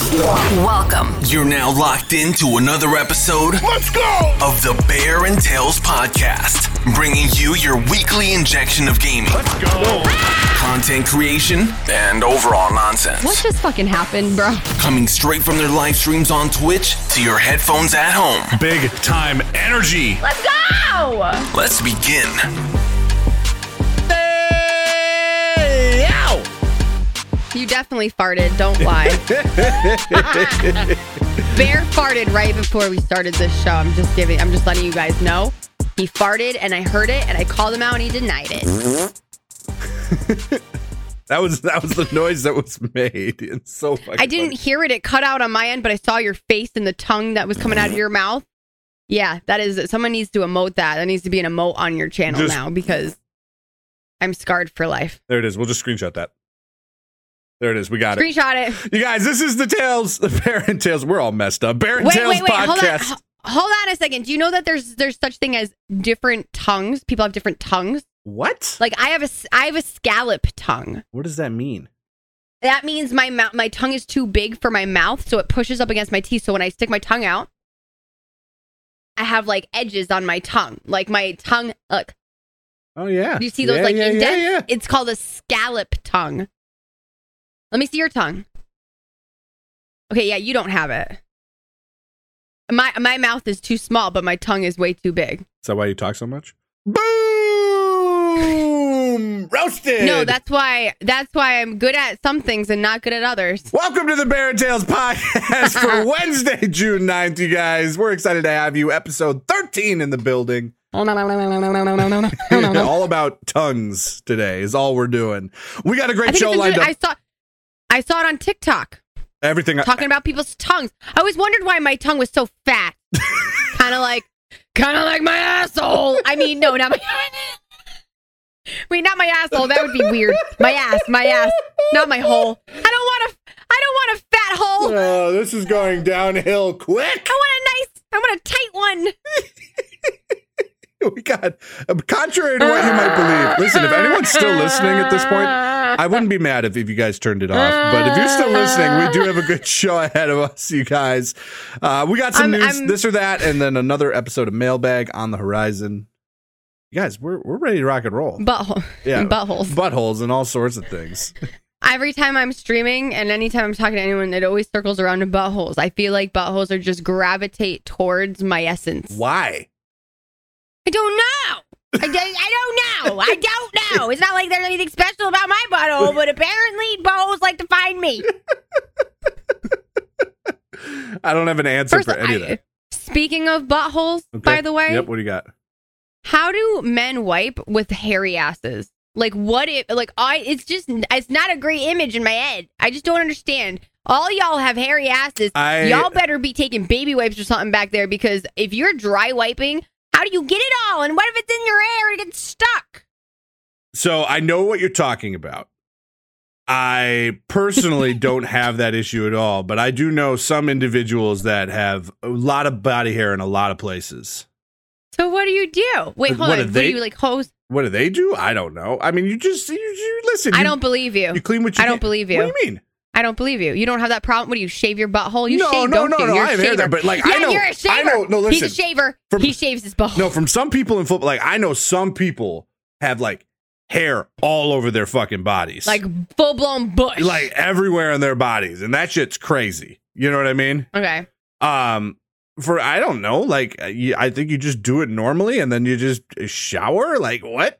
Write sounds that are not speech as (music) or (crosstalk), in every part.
Welcome. You're now locked into another episode Let's go! of the Bear and Tails podcast, bringing you your weekly injection of gaming, Let's go! content creation, and overall nonsense. What just fucking happened, bro? Coming straight from their live streams on Twitch to your headphones at home. Big time energy. Let's go! Let's begin. You definitely farted, don't lie. (laughs) Bear farted right before we started this show. I'm just giving, I'm just letting you guys know. He farted and I heard it and I called him out and he denied it. (laughs) That was that was the noise that was made. It's so fucking I didn't hear it. It cut out on my end, but I saw your face and the tongue that was coming out of mm. your mouth. Yeah, that is, someone needs to emote that. That needs to be an emote on your channel Just- now because I'm scarred for life. There it is. We'll just screenshot that. There it is. We got it. Screenshot it. You guys, this is the Tails, the (laughs) Bear and Tails. We're all messed up. Bear and wait, Tails wait, wait. Hold on. podcast. Hold on a second. Do you know that there's there's such thing as different tongues? People have different tongues. What? Like I have a I have a scallop tongue. what does that mean? That means my mouth my tongue is too big for my mouth, so it pushes up against my teeth. So when I stick my tongue out, I have like edges on my tongue. Like my tongue. Look, Oh yeah. you see those Yeah, like yeah, indents? Yeah, yeah. It's called a scallop tongue. Let me see your tongue. Okay, yeah, you don't have it. My my mouth is too small, but my tongue is way too big. Is that why you talk so much? Boom! Roasted. No, that's why that's why I'm good at some things and not good at others. Welcome to the Bear and Tails podcast for (laughs) Wednesday, June 9th, you guys. We're excited to have you. Episode 13 in the building. (laughs) (laughs) all about tongues today is all we're doing. We got a great show lined interesting. up. I saw I saw it on TikTok Everything. talking about people's tongues. I always wondered why my tongue was so fat. (laughs) kind of like kind of like my asshole. I mean, no, not my (laughs) Wait, not my asshole. That would be weird. My ass, my ass, not my hole. I don't want a I don't want a fat hole. Oh, this is going downhill quick. I want a nice I want a tight one. (laughs) We got, um, contrary to what you might believe. Listen, if anyone's still listening at this point, I wouldn't be mad if, if you guys turned it off. But if you're still listening, we do have a good show ahead of us, you guys. Uh, we got some I'm- news, I'm- this or that, and then another episode of Mailbag on the horizon. You guys, we're we're ready to rock and roll. Butthole. Yeah, Buttholes. buttholes, and all sorts of things. Every time I'm streaming and anytime I'm talking to anyone, it always circles around to buttholes. I feel like buttholes are just gravitate towards my essence. Why? I don't know. I, don't- I don't know. I don't know. It's not like there's anything special about my butthole, but apparently buttholes like to find me. I don't have an answer First, for any of that. speaking of buttholes, Okay. by the way, Yep. What do you got? how do men wipe with hairy asses? Like what if like I it's just it's not a great image in my head. I just don't understand. All y'all have hairy asses. I- y'all better be taking baby wipes or something back there because if you're dry wiping, how do you get it all? And what if it's in your hair and it gets stuck? So I know what you're talking about. I personally (laughs) don't have that issue at all, but I do know some individuals that have a lot of body hair in a lot of places. So what do you do? Wait, What hold on. do What they- do you like hose? What do they do? I don't know. I mean, you just you, you listen. I you- don't believe you. You clean what you. I don't can- believe you. What do you mean? I don't believe you. You don't have that problem. What do you shave your butthole? You No, shave, no, no, you? no, You're I haven't heard that, but, like, yeah, I know- you're a I shaver. know- no, listen. He's a shaver. From- he shaves his butthole. No, from some people in football, like I know some people have like hair all over their fucking bodies, like full blown bush. like everywhere in their bodies, and that shit's crazy. You know what I mean? okay. um for i don't know like uh, i think you just do it normally and then you just shower like what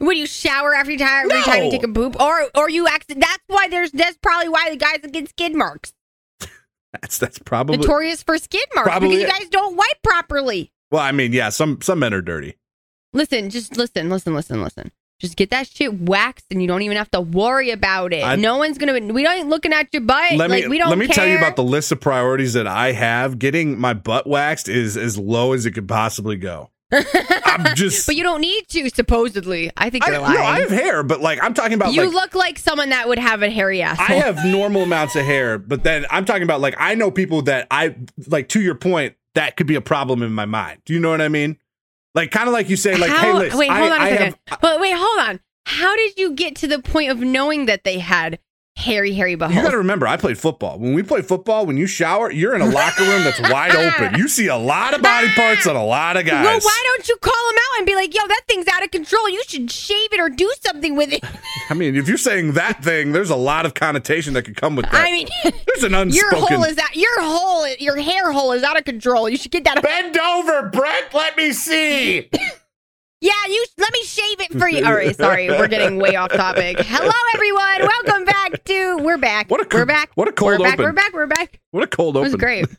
Would you shower every time every time you take a poop, or or you accident? That's why there's that's probably why the guys get skid marks. that's that's probably Notorious for skid marks because you guys don't wipe properly. well i mean yeah some some men are dirty Listen, just listen, listen, listen, listen. Just get that shit waxed, and you don't even have to worry about it. I- no one's gonna. We don't looking at your butt. let like me we don't. let me tell you about the list of priorities that i have getting my butt waxed is as low as it could possibly go i'm (laughs) just But you don't need to. Supposedly, I think I, you're no, lying. I have hair but like i'm talking about you like look like someone that would have a hairy asshole. I have normal amounts of hair, but then I'm talking about like I know people that I like to your point that could be a problem in my mind. Do you know what I mean? Like kind of like you say, like, How- hey, Liz, wait, I- hold on a I second. have- But wait, hold on. How did you get to the point of knowing that they had hairy, hairy You got to remember, I played football. When we play football, when you shower, you're in a locker room that's wide (laughs) open. You see a lot of body parts on a lot of guys. Well, why don't you call him out and be like, "Yo, that thing's out of control. You should shave it or do something with it." (laughs) I mean, if you're saying that thing, there's a lot of connotation that could come with that. I mean, (laughs) there's an unspoken. your hole is out. Your hole, your hair hole is out of control. You should get that. Bend over, Brent. Let me see. Yeah, you. Let me shave it for you. All right, sorry, (laughs) we're getting way off topic. Hello, everyone. Welcome back to. We're back. What a co- we're back. what a cold we're back, open. We're back. We're back. What a cold It was great. (laughs)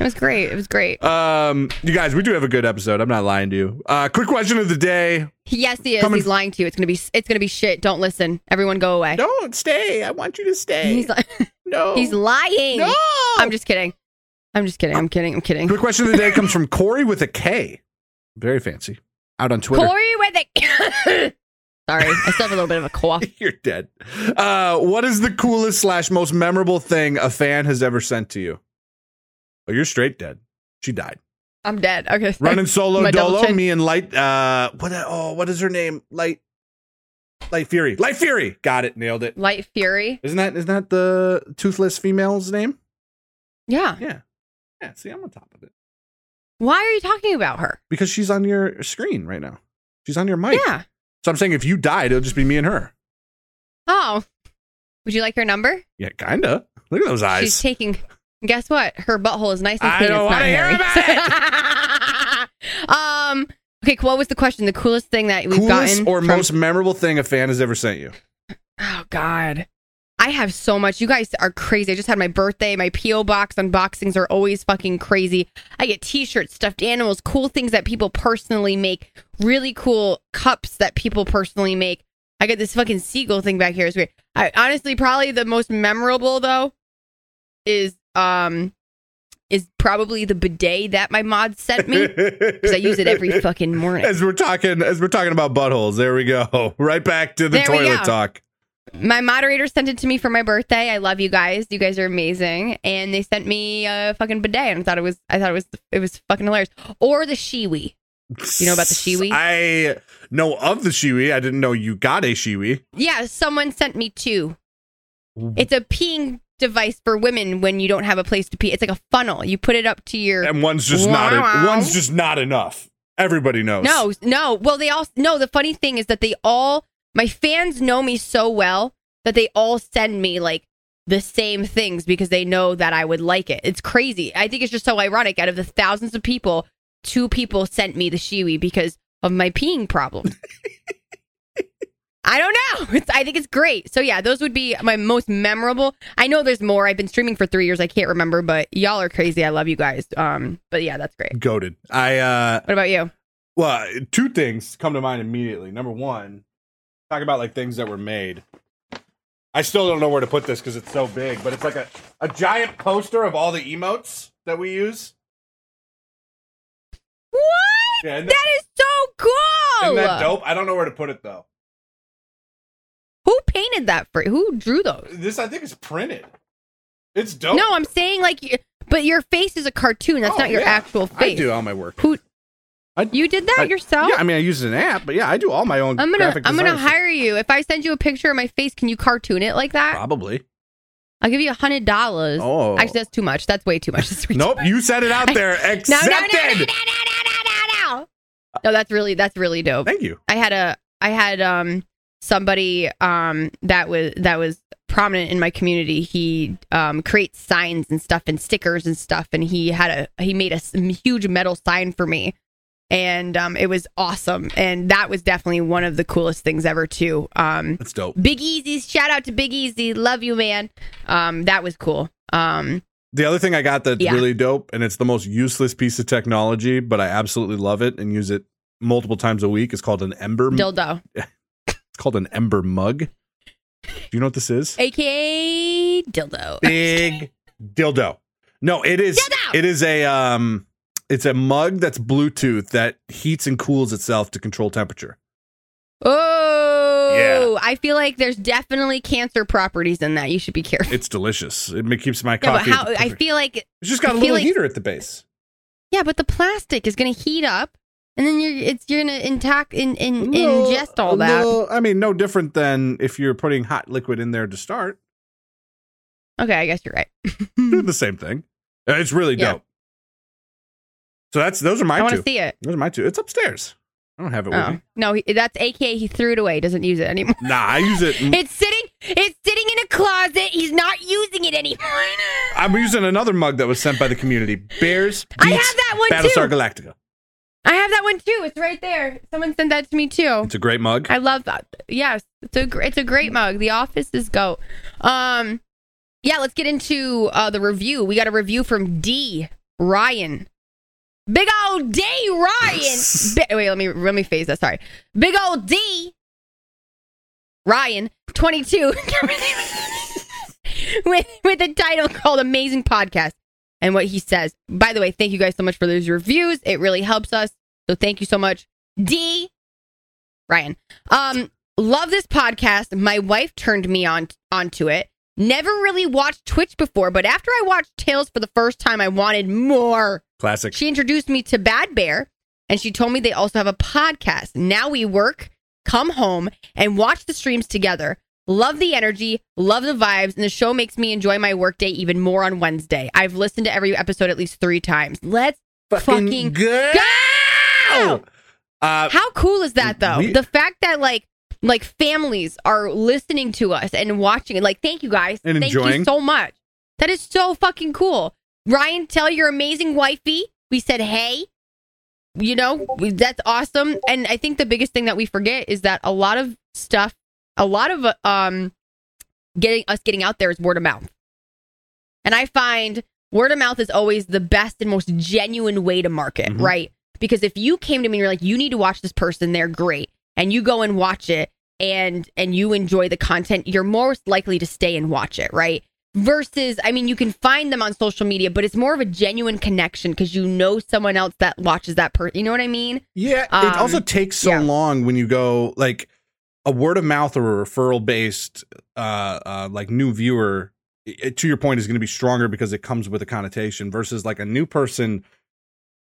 It was great. It was great. Um, you guys, we do have a good episode. I'm not lying to you. Uh, quick question of the day. Yes, he is. Coming- He's lying to you. It's gonna be. It's gonna be shit. Don't listen. Everyone, go away. Don't stay. I want you to stay. He's li- (laughs) no. he's lying. no. I'm just kidding. I'm just kidding. I'm kidding. I'm kidding. Quick question of the day comes from Corey with a K. Very fancy. Out on Twitter. Corey. (coughs) Sorry, I still have a little bit of a cough. (laughs) You're dead. Uh, what is the coolest slash most memorable thing a fan has ever sent to you? Oh, you're straight dead. She died. I'm dead. Okay. Running (laughs) solo My dolo. Me and Light. Uh, what? Oh, what is her name? Light. Light Fury. Light Fury. Got it. Nailed it. Light Fury. Isn't that isn't that the toothless female's name? Yeah. Yeah. Yeah. See, I'm on top of it Why are you talking about her? because she's on your screen right now. She's on your mic. Yeah. So I'm saying if you died, it'll just be me and her. Oh. Would you like her number? Yeah, kinda. Look at those eyes. She's taking. Guess what? Her butthole is nice and I clean. don't it's not wanna hear hairy. (laughs) um. Okay. What was the question? The coolest thing that we've Coolest gotten or from- most memorable thing a fan has ever sent you? Oh God. I have so much. You guys are crazy. I just had my birthday. My PO box unboxings are always fucking crazy. I get T-shirts, stuffed animals, cool things that people personally make, really cool cups that people personally make. I get this fucking seagull thing back here. It's weird. I honestly probably the most memorable though is um is probably the bidet that my mod sent me because I use it every (laughs) fucking morning. As we're talking, as we're talking about buttholes, there we go. (laughs) Right back to the There toilet talk. My moderator sent it to me for my birthday. I love you guys. You guys are amazing. And they sent me a fucking bidet, and I thought it was, I thought it was, it was fucking hilarious. Or the Shewee. You know about the Shewee? (laughs) I know of the Shewee. I didn't know you got a Shewee. Yeah, someone sent me two. It's a peeing device for women when you don't have a place to pee. It's like a funnel. You put it up to your. And one's just not. Wow. One's just not enough. Everybody knows. No, no. Well, they all no. The funny thing is that they all my fans know me so well that they all send me like the same things because they know that I would like it. It's crazy. I think it's just so ironic. Out of the thousands of people, two people sent me the Shewee because of my peeing problem. (laughs) I don't know. (laughs) It's, I think it's great. So yeah, those would be my most memorable. I know there's more. I've been streaming for three years. I can't remember, but y'all are crazy. I love you guys. Um, but yeah, that's great. Goaded. I uh What about you? well, two things come to mind immediately. Number one, talk about like things that were made. I still don't know where to put this because it's so big, but it's like a, a giant poster of all the emotes that we use. What? Yeah, isn't That is so cool. Isn't that dope? I don't know where to put it though. Who painted that for Who drew those? This I think is printed. It's dope. No, I'm saying like, but your face is a cartoon. That's Oh, not your yeah. actual face. I do all my work. Who? I- you did that I- yourself? Yeah, I mean I use an app, but yeah, I do all my own. I'm gonna I'm gonna hire you. If I send you a picture of my face, can you cartoon it like that? Probably. I'll give you a hundred dollars. Oh. Actually, that's too much. That's way too much. (laughs) That's way too Nope, much. you said it out there. Accepted. (laughs) no, no, no, no, no, no, no, no, no. No, that's really that's really dope. Thank you. I had a I had um somebody um that was that was prominent in my community. He um creates signs and stuff and stickers and stuff and he had a he made a huge metal sign for me. And um it was awesome and that was definitely one of the coolest things ever too. Um That's dope. Big Easy, shout out to Big Easy. Love you, man. Um that was cool. Um The other thing I got that's Yeah. really dope, and it's the most useless piece of technology, but I absolutely love it and use it multiple times a week. Is called an Ember. dildo. (laughs) It's called an Ember mug. Do you know what this is? AKA dildo. Big (laughs) dildo. No, it is. Dildo! It is a um. It's a mug that's Bluetooth that heats and cools itself to control temperature. Oh, yeah. I feel like there's definitely cancer properties in that. You should be careful. It's delicious. It keeps my coffee. how? I feel like it's just got I a little like- heater at the base. yeah, but the plastic is going to heat up, and then you're it's you're going to intact in, in No, ingest all that. no, I mean, no different than if you're putting hot liquid in there to start. Okay, I guess you're right. (laughs) The same thing. It's really Yeah. dope. So that's those are my I want to see it. Those are my two. It's upstairs. I don't have it with Oh me. no, he, that's AKA he threw it away. He doesn't use it anymore. (laughs) Nah, I use it. (laughs) It's sitting. It's sitting in a closet. He's not using it anymore. I'm using another mug that was sent by the community. Bears. (laughs) I beats have that one too. Battlestar too. Galactica. I have that one too. It's right there. Someone sent that to me too. It's a great mug. I love that. Yes, it's a gr- it's a great mug. The Office is go. Um, yeah. Let's get into uh, the review. We got a review from D Ryan. Big old D Ryan. (laughs) Bi- wait, let me let me phase that. Sorry, big old D Ryan, twenty two, (laughs) with with a title called "Amazing Podcast." And what he says. By the way, thank you guys so much for those reviews. It really helps us. So thank you so much, D Ryan. Um, love this podcast. My wife turned me on onto it. Never really watched Twitch before, but after I watched Tails for the first time, I wanted more. Classic. She introduced me to Bad Bear, and she told me they also have a podcast. Now we work, come home, and watch the streams together. Love the energy, love the vibes, and the show makes me enjoy my workday even more on Wednesday. I've listened to every episode at least three times. Let's fucking good. go! Uh, How cool is that though? We- the fact that like like families are listening to us and watching it. Like, thank you guys. And thank you enjoying. so much. That is so fucking cool. Ryan, tell your amazing wifey we said hey. You know, that's awesome. And I think the biggest thing that we forget is that a lot of stuff, a lot of um getting us getting out there is word of mouth. And I find word of mouth is always the best and most genuine way to market, Mhm. right? Because if you came to me and you're like, you need to watch this person, they're great, and you go and watch it and and you enjoy the content, you're most likely to stay and watch it, right? Versus, I mean, you can find them on social media, but it's more of a genuine connection because you know someone else that watches that person. You know what I mean? Yeah, it Um, also takes so yeah. long when you go like a word of mouth or a referral based uh, uh like new viewer it, to your point is going to be stronger because it comes with a connotation versus like a new person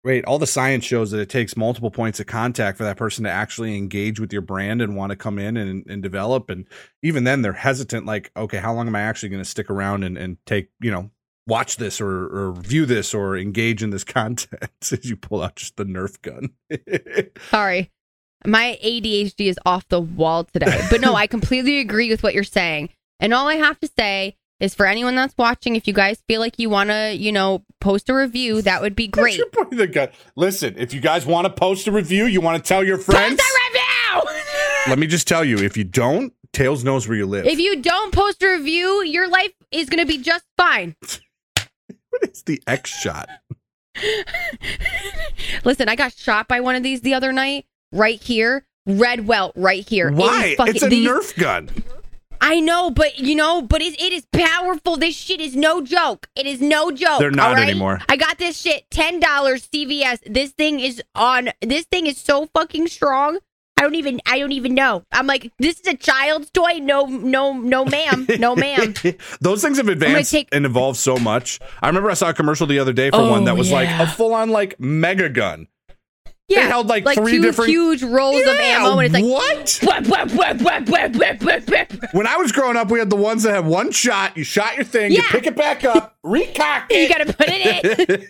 wait all the science shows that it takes multiple points of contact for that person to actually engage with your brand and want to come in and, and develop and even then they're hesitant like okay how long am i actually going to stick around and, and take you know watch this or, or view this or engage in this (laughs) content as you pull out just the nerf gun (laughs) Sorry. My ADHD is off the wall today. But no, I completely agree with what you're saying. And all I have to say is for anyone that's watching, if you guys feel like you want to, you know, post a review, that would be great. You're the gun. Listen, if you guys want to post a review, you want to tell your friends. Post a review! (laughs) Let me just tell you, if you don't, Tails knows where you live. if you don't post a review, your life is going to be just fine. (laughs) what is the X shot? (laughs) Listen, I got shot by one of these the other night, right here. Red welt right here. It is Why? fucking- it's a these- Nerf gun. I know, but you know, but it, it is powerful. This shit is no joke. It is no joke. They're not right? anymore. I got this shit ten dollars CVS. This thing is on. This thing is so fucking strong. I don't even. I don't even know. I'm like, this is a child's toy. No, no, no, ma'am, no, ma'am. (laughs) Those things have advanced take- and evolved so much. I remember I saw a commercial the other day for Oh, one that was like a full on like mega gun. Yeah, held, like, like three two different- huge rolls of ammo, and it's like what? When I was growing up, we had the ones that had one shot. You shot your thing, you pick it back up, (laughs) recock You gotta put it in.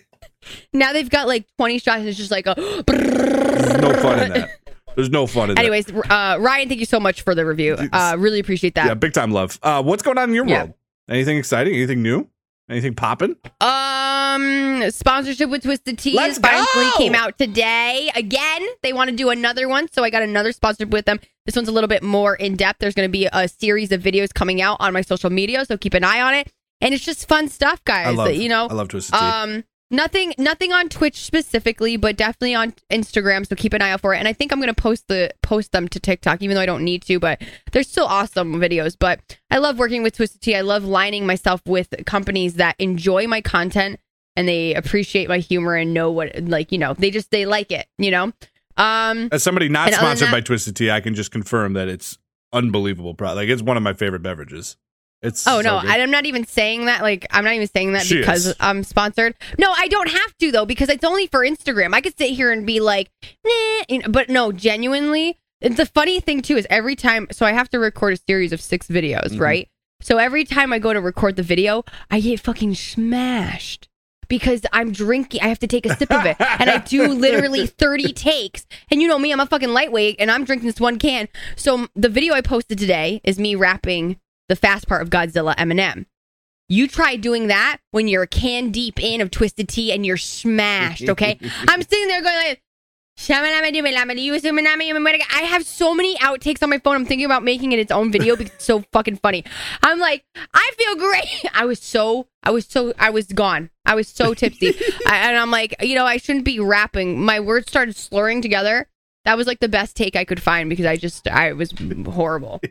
(laughs) now they've got like 20 shots, and it's just like a. There's no fun in that. There's no fun in that. Anyways, uh, Ryan, thank you so much for the review. Uh, really appreciate that. Yeah, big time love. Uh, what's going on in your Yeah. world? Anything exciting? Anything new? Anything popping? Um, sponsorship with Twisted Let's finally came out today. Again, they want to do another one, so I got another sponsorship with them. This one's a little bit more in depth. There's going to be a series of videos coming out on my social media, so keep an eye on it. And it's just fun stuff, guys. I love. you know, I love Twisted Tea. um, nothing, nothing on Twitch specifically, but definitely on Instagram. So keep an eye out for it. And I think I'm gonna post the post them to TikTok, even though I don't need to. But they're still awesome videos. But I love working with Twisted Tea. I love lining myself with companies that enjoy my content and they appreciate my humor and know what, like you know, they just they like it. You know. Um, As somebody not and other than sponsored that- by Twisted Tea, I can just confirm that it's unbelievable. Product. Like it's one of my favorite beverages. It's Oh so no, good. I'm not even saying that. Like, I'm not even saying that She because is. I'm sponsored. No, I don't have to though because it's only for Instagram. I could sit here and be like, nah, but no, genuinely. The funny thing too is every time, so I have to record a series of six videos, Mhm. right? So every time I go to record the video, I get fucking smashed because I'm drinking. I have to take a sip of it. (laughs) And I do literally 30 takes. And you know me, I'm a fucking lightweight and I'm drinking this one can. So the video I posted today is me rapping the fast part of Godzilla Eminem. You try doing that when you're a can deep in of Twisted Tea and you're smashed, okay? (laughs) I'm sitting there going like, I have so many outtakes on my phone. I'm thinking about making it its own video because it's so fucking funny. I'm like, I feel great. (laughs) I was so, I was so, I was gone. I was so tipsy. (laughs) I, and I'm like, you know, I shouldn't be rapping. My words started slurring together. That was like the best take I could find because I just, I was horrible.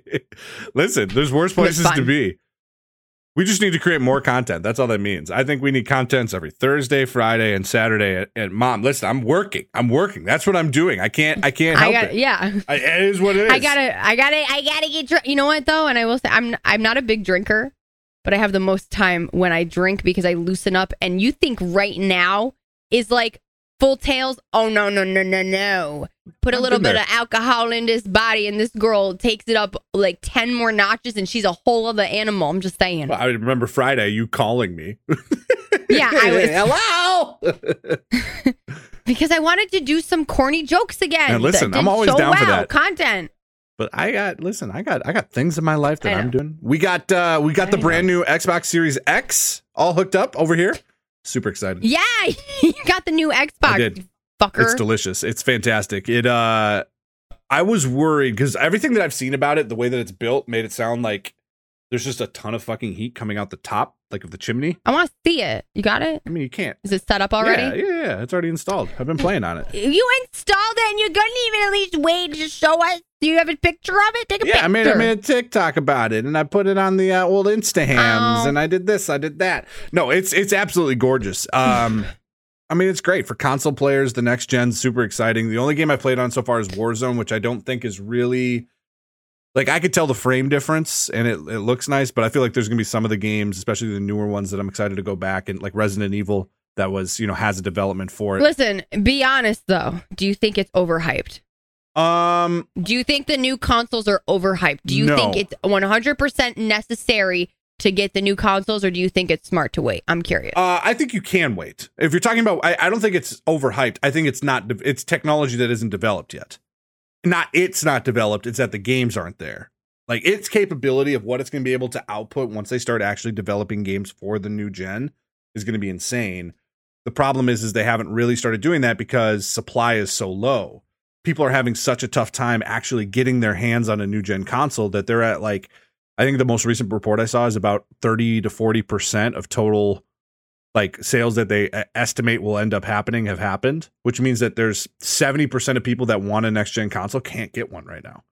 (laughs) Listen, there's worse places to be. We just need to create more content. That's all that means. I think we need contents every Thursday, Friday, and Saturday. And mom, listen, I'm working. I'm working. That's what I'm doing. I can't. I can't help I got, it. Yeah, I, it is what it is. I gotta, I gotta, I gotta get drunk. You know what though? And I will say, I'm, I'm not a big drinker, but I have the most time when I drink because I loosen up. And you think right now is like full tails? Oh no, no, no, no, no. Put a I've little bit there. of alcohol in this body, and this girl takes it up like ten more notches, and she's a whole other animal. I'm just saying. Well, I remember Friday you calling me. (laughs) Yeah, I was (laughs) Hello. (laughs) because I wanted to do some corny jokes again. And listen, I'm always so down for well. that. Content. But I got listen, I got I got things in my life that I'm doing. We got uh we got I the know. brand new Xbox Series X all hooked up over here. Super excited. Yeah, (laughs) you got the new Xbox, fucker. It's delicious. It's fantastic. It uh I was worried because everything that I've seen about it, the way that it's built, made it sound like there's just a ton of fucking heat coming out the top, like of the chimney. I want to see it. You got it? I mean, you can't. Is it set up already? Yeah, yeah, yeah. It's already installed. I've been playing on it. (laughs) You installed it and you couldn't even at least wait to show us. Do you have a picture of it? Take a Yeah, picture. I made I made a TikTok about it, and I put it on the uh, old Instahams, Oh. and I did this, I did that. No, it's it's absolutely gorgeous. Um, (laughs) I mean, it's great for console players. The next gen, super exciting. The only game I played on so far is Warzone, which I don't think is really like I could tell the frame difference, and it it looks nice, but I feel like there's gonna be some of the games, especially the newer ones, that I'm excited to go back and like Resident Evil. That was, you know, has a development for it. Listen, be honest though. Do you think it's overhyped? Um, Do you think the new consoles are overhyped? Do you No. think it's 100% necessary to get the new consoles or do you think it's smart to wait? I'm curious. Uh, I think you can wait. If you're talking about, I, I don't think it's overhyped. I think it's not. It's technology that isn't developed yet. Not it's not developed. It's that the games aren't there. Like its capability of what it's going to be able to output once they start actually developing games for the new gen is going to be insane. The problem is, is they haven't really started doing that because supply is so low. People are having such a tough time actually getting their hands on a new gen console that they're at like, I think the most recent report I saw is about 30 to 40% of total like sales that they estimate will end up happening have happened, which means that there's 70% of people that want a next gen console can't get one right now.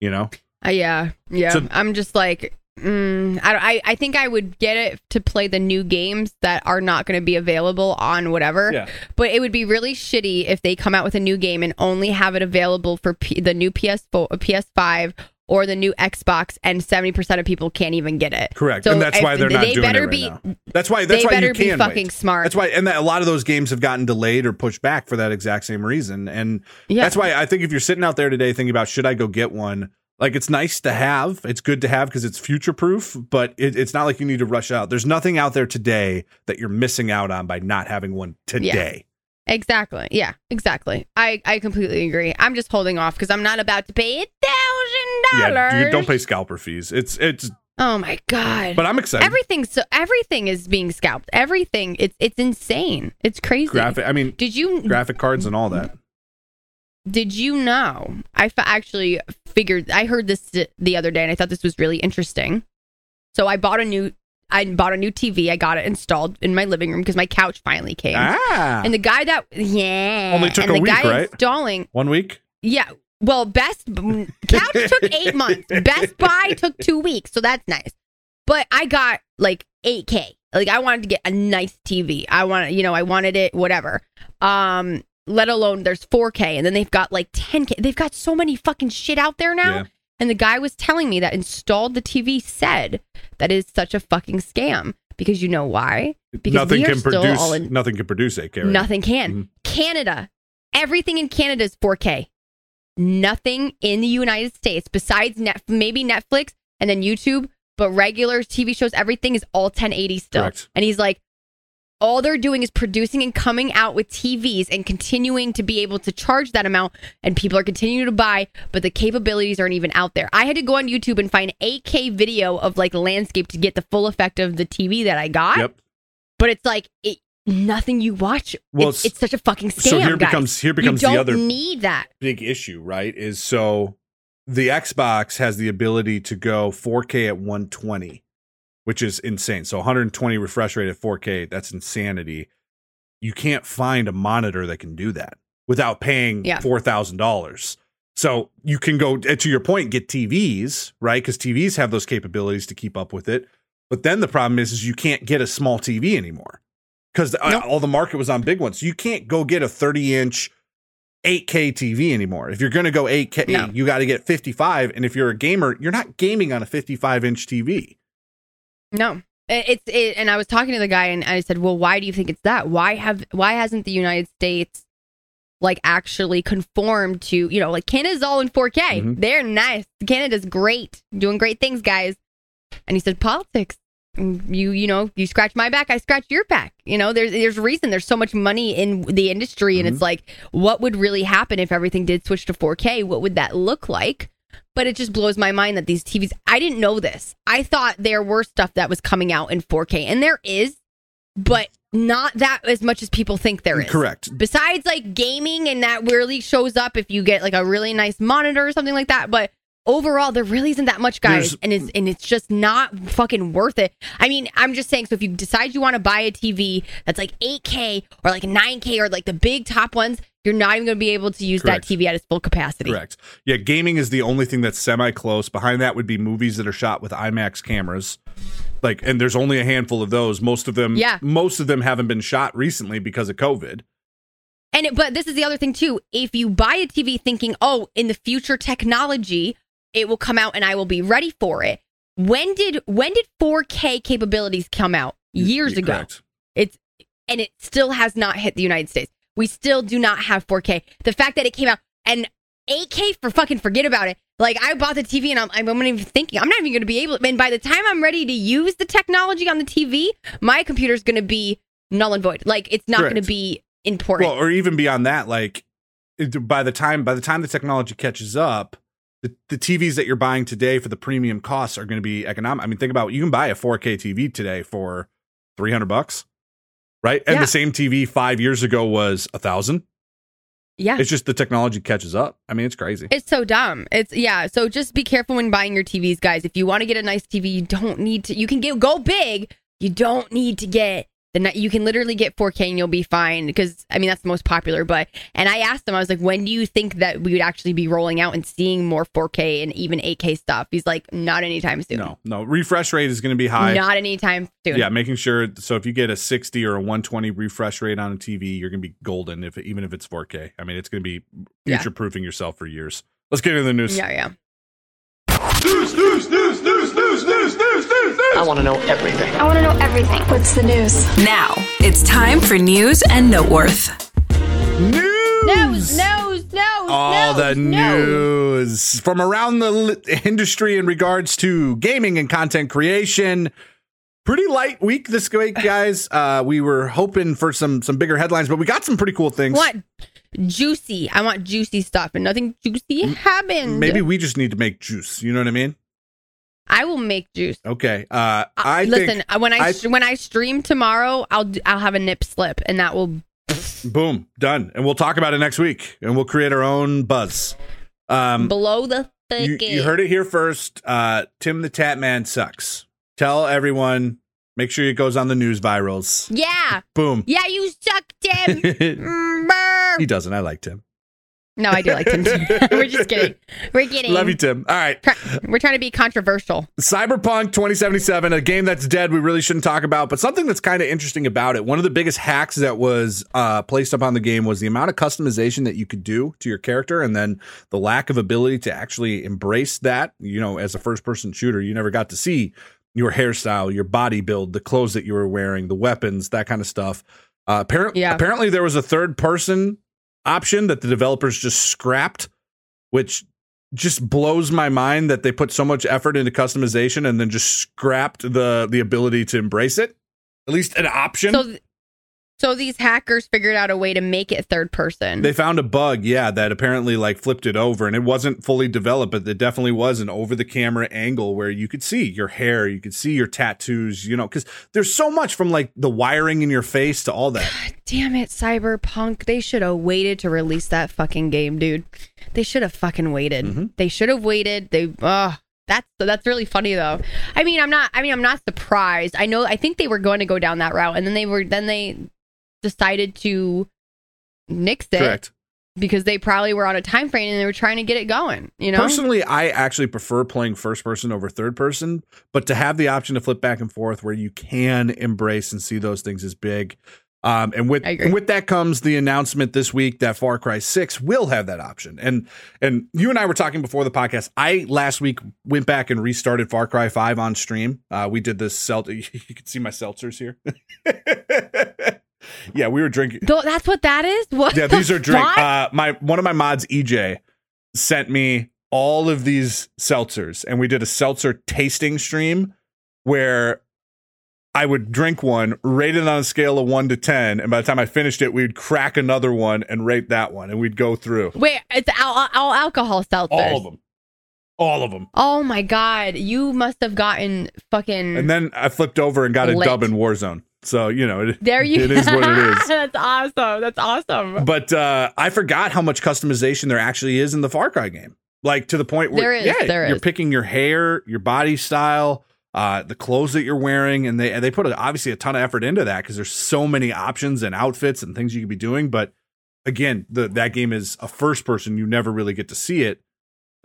You know? Uh, yeah, yeah. So- I'm just like, mm, I, I, I think I would get it to play the new games that are not going to be available on whatever. Yeah. But it would be really shitty if they come out with a new game and only have it available for P- the new PS4, PS5 or the new Xbox, and 70% of people can't even get it. Correct. So and that's why they're not they doing it better right be, now. That's why that's they why better you be can fucking wait. smart. That's why and that a lot of those games have gotten delayed or pushed back for that exact same reason. And Yeah. that's why I think if you're sitting out there today thinking about should I go get one, like it's nice to have, it's good to have because it's future proof, but it, it's not like you need to rush out. There's nothing out there today that you're missing out on by not having one today. Exactly. Yeah, exactly. I, I completely agree. I'm just holding off because I'm not about to pay a thousand Yeah, dollars. you don't pay scalper fees. It's it's Oh my god. but I'm excited. everything so everything is being scalped. Everything. It's it's insane. It's crazy. graphic I mean Did you graphic cards and all that. did you know? I f- actually figured I heard this the other day and I thought this was really interesting. So I bought a new I bought a new TV. I got it installed in my living room because my couch finally came. Ah. And the guy that yeah, Only took and a the week, guy right? installing one week? Yeah. Well, Best (laughs) Couch took eight (laughs) months. Best Buy took two weeks, so that's nice. But I got like 8K. Like I wanted to get a nice TV. I wanted, you know, I wanted it, whatever. Um, let alone there's 4K, and then they've got like 10K. They've got so many fucking shit out there now. Yeah. And the guy was telling me that installed the TV said that is such a fucking scam because you know why? Because nothing can produce in nothing can produce 8K. right? Nothing can. Mhm. Canada. Everything in Canada is 4K. Nothing in the United States besides net, maybe Netflix and then YouTube but regular TV shows, everything is all 1080 still. Correct. And he's like, all they're doing is producing and coming out with TVs and continuing to be able to charge that amount, and people are continuing to buy, but the capabilities aren't even out there. I had to go on YouTube and find 8K video of like landscape to get the full effect of the TV that I got. Yep. But it's like it, nothing you watch. Well, it's, it's such a fucking scam. so here guys. becomes- here becomes you the other- need that. big issue, right? Is so the Xbox has the ability to go 4K at 120, which is insane. So 120 refresh rate at 4K, that's insanity. You can't find a monitor that can do that without paying Yeah. $4,000. So you can go to your point, get TVs, right? Because TVs have those capabilities to keep up with it. But then the problem is, is you can't get a small TV anymore because Nope. all the market was on big ones. You can't go get a 30 inch 8K TV anymore. If you're going to go 8K, No. you got to get 55. And if you're a gamer, you're not gaming on a 55 inch TV. No. It's it, and I was talking to the guy and I said, "Well, why do you think it's that? Why have why hasn't the United States like actually conformed to, you know, like Canada's all in 4K. Mhm. They're nice. Canada's great. Doing great things, guys." And he said, "Politics. You you know, you scratch my back, I scratch your back. You know, there's there's a reason there's so much money in the industry and it's mm-hmm. like what would really happen if everything did switch to 4K? What would that look like?" But it just blows my mind that these TVs, I didn't know this. I thought there were stuff that was coming out in 4K, and there is, but not that as much as people think there is. Correct. Besides like gaming, and that really shows up if you get like a really nice monitor or something like that. But overall, there really isn't that much, guys, There's- and it's and it's just not fucking worth it. I mean, I'm just saying. So if you decide you want to buy a TV that's like 8K or like 9K or like the big top ones, you're not even going to be able to use Correct. that TV at its full capacity. Correct. Yeah, gaming is the only thing that's semi close. Behind that would be movies that are shot with IMAX cameras. Like, and there's only a handful of those. Most of them, Yeah. most of them haven't been shot recently because of COVID. And it, but this is the other thing too. If you buy a TV thinking, "Oh, in the future technology, it will come out and I will be ready for it." When did when did 4K capabilities come out? Years ago. correct. It's and it still has not hit the United States. We still do not have 4K. The fact that it came out and 8K for fucking forget about it. Like I bought the TV and I'm, I'm not even thinking I'm not even going to be able. And by the time I'm ready to use the technology on the TV, my computer's going to be null and void. Like it's not going to be important. Well, or even beyond that, like it, by the time by the time the technology catches up, the, the TVs that you're buying today for the premium costs are going to be economic. I mean, think about you can buy a 4K TV today for 300 bucks, right? And Yeah. the same TV five years ago was a thousand. yeah. It's just the technology catches up. I mean, it's crazy. It's so dumb. It's yeah. So just be careful when buying your TVs, guys. If you want to get a nice TV, you don't need to. You can get go big. You don't need to get the. You can literally get 4K and you'll be fine because I mean that's the most popular. But and I asked him, I was like, when do you think that we would actually be rolling out and seeing more 4K and even 8K stuff? He's like, not anytime soon. no, no. Refresh rate is going to be high. Not anytime soon. Yeah, making sure. So if you get a 60 or a 120 refresh rate on a TV, you're going to be golden. If even if it's 4K, I mean, it's going to be future proofing yourself for years. Let's get into the news. Yeah, yeah. I want to know everything. I want to know everything. What's the news? Now, it's time for news and noteworth. News. Nose, nose, nose. All nose, the nose. news from around the li- industry in regards to gaming and content creation. Pretty light week this week, guys. Uh, we were hoping for some some bigger headlines, but we got some pretty cool things. What? Juicy. I want juicy stuff, and nothing juicy happened. Maybe we just need to make juice. You know what I mean? I will make juice. Okay. Uh, I listen think uh, when I, I- when I stream tomorrow, I'll I'll have a nip slip, and that will boom done, and we'll talk about it next week, and we'll create our own buzz. Um, blow the you, you heard it here first. Uh, Tim the Tat Man sucks. Tell everyone. Make sure it goes on the news virals. Yeah, Boom. yeah, you suck, Tim. (laughs) Mm, he doesn't. I like Tim. No, I do like Tim. (laughs) We're just kidding. We're kidding. Love you, Tim. All right. We're trying to be controversial. Cyberpunk 2077, a game that's dead, we really shouldn't talk about, but something that's kind of interesting about it. One of the biggest hacks that was uh, placed upon the game was the amount of customization that you could do to your character, and then the lack of ability to actually embrace that. You know, as a first person shooter, you never got to see your hairstyle, your body build, the clothes that you were wearing, the weapons, that kind of stuff. Uh, apparently, Yeah. apparently, there was a third person option that the developers just scrapped, which just blows my mind that they put so much effort into customization and then just scrapped the the ability to embrace it. At least an option. So, th- so these hackers figured out a way to make it third person. They found a bug, yeah, that apparently like flipped it over and it wasn't fully developed, but it definitely was an over the camera angle where you could see your hair, you could see your tattoos, you know, because there's so much from like the wiring in your face to all that. God Damn it, Cyberpunk! They should have waited to release that fucking game, dude. They should have fucking waited. Mm-hmm. They should have waited. They, uh that's that's really funny though. I mean, I'm not. I mean, I'm not surprised. I know. I think they were going to go down that route, and then they were. Then they decided to nix it Correct. because they probably were on a time frame and they were trying to get it going. You know, Personally, I actually prefer playing first person over third person, but to have the option to flip back and forth where you can embrace and see those things is big. Um, and with and with that comes the announcement this week that Far Cry Six will have that option. And and you and I were talking before the podcast. I last week went back and restarted Far Cry Five on stream. Uh, we did this sel- (laughs) You can see my seltzers here. (laughs) yeah, we were drinking. Though that's what that is. What? Yeah, the these are drink. Uh, my one of my mods, EJ, sent me all of these seltzers, and we did a seltzer tasting stream where I would drink one, rate it on a scale of one to ten, and by the time I finished it, we'd crack another one and rate that one, and we'd go through Wait, it's all, all alcohol seltzers. all of them, all of them, Oh my god, you must have gotten fucking. and then I flipped over and got a dub in Warzone. So you know, it, there you. it is what it is. (laughs) That's awesome. That's awesome. But uh, I forgot how much customization there actually is in the Far Cry game. Like to the point where There is, yeah, there you're is. picking your hair, your body style, uh, the clothes that you're wearing, and they and they put a, obviously a ton of effort into that because there's so many options and outfits and things you could be doing. But again, the that game is a first person; you never really get to see it.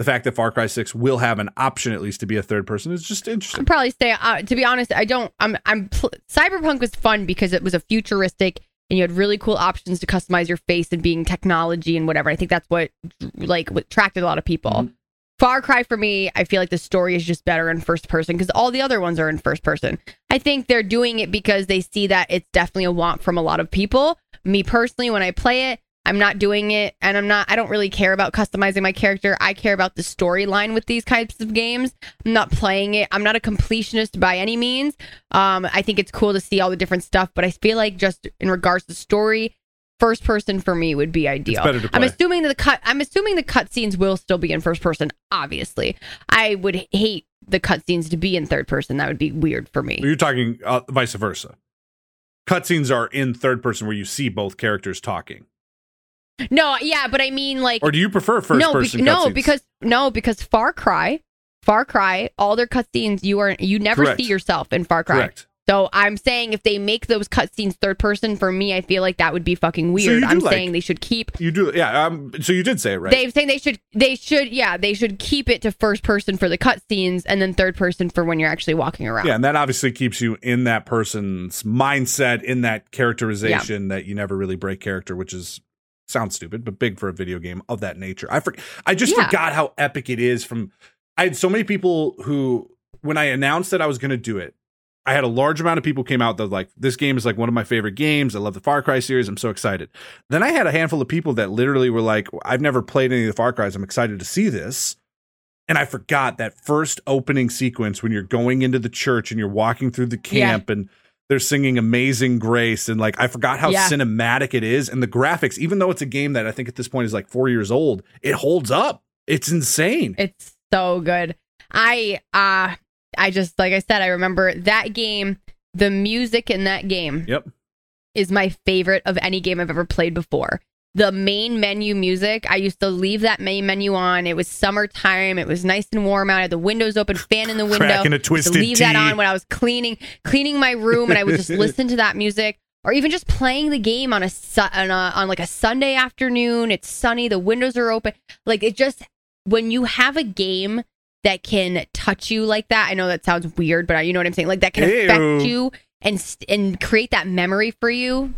The fact that Far Cry Six will have an option at least to be a third person is just interesting. I'd probably say, uh, to be honest, I don't. I'm. I'm. Pl- Cyberpunk was fun because it was a futuristic, and you had really cool options to customize your face and being technology and whatever. I think that's what like what attracted a lot of people. Mm-hmm. Far Cry for me, I feel like the story is just better in first person because all the other ones are in first person. I think they're doing it because they see that it's definitely a want from a lot of people. Me personally, when I play it, I'm not doing it and I'm not I don't really care about customizing my character. I care about the storyline with these types of games. I'm not playing it. I'm not a completionist by any means. Um I think it's cool to see all the different stuff, but I feel like just in regards to story, first person for me would be ideal. I'm assuming that the cut I'm assuming the cutscenes will still be in first person, obviously. I would hate the cutscenes to be in third person. That would be weird for me. You're talking uh, vice versa. Cutscenes are in third person where you see both characters talking, No, yeah, but I mean like or do you prefer first no, be- person? no, cutscenes? because no, because Far Cry, Far Cry, all their cutscenes, you are you never Correct. see yourself in Far Cry. correct. So I'm saying if they make those cutscenes third person, for me, I feel like that would be fucking weird. do I'm like- saying they should keep. You do, yeah. Um, so you did say it right. They're saying they should, they should, yeah, they should keep it to first person for the cutscenes, and then third person for when you're actually walking around. yeah, and that obviously keeps you in that person's mindset, in that characterization that you never really break character, which is sounds stupid, but big for a video game of that nature. I for, I just Yeah. forgot how epic it is. From I had so many people who, when I announced that I was going to do it, I had a large amount of people came out that like this game is like one of my favorite games. I love the Far Cry series. I'm so excited. Then I had a handful of people that literally were like, I've never played any of the Far Cries. I'm excited to see this. And I forgot that first opening sequence when you're going into the church and you're walking through the camp and they're singing Amazing Grace. And like, I forgot how Yeah. cinematic it is. And the graphics, even though it's a game that I think at this point is like four years old, it holds up. It's insane. It's so good. I uh I just like I said, I remember that game, the music in that game Yep. is my favorite of any game I've ever played before. The main menu music, I used to leave that main menu on. It was summertime. It was nice and warm out. I had the windows open, fan in the window. Cracking a twisted leave that on when I was cleaning cleaning my room, and I would just (laughs) listen to that music, or even just playing the game on a su- on, a, on like a Sunday afternoon. It's sunny, the windows are open. Like it just when you have a game that can touch you like that. I know that sounds weird, but you know what I'm saying. Like that can Ew. affect you and and create that memory for you.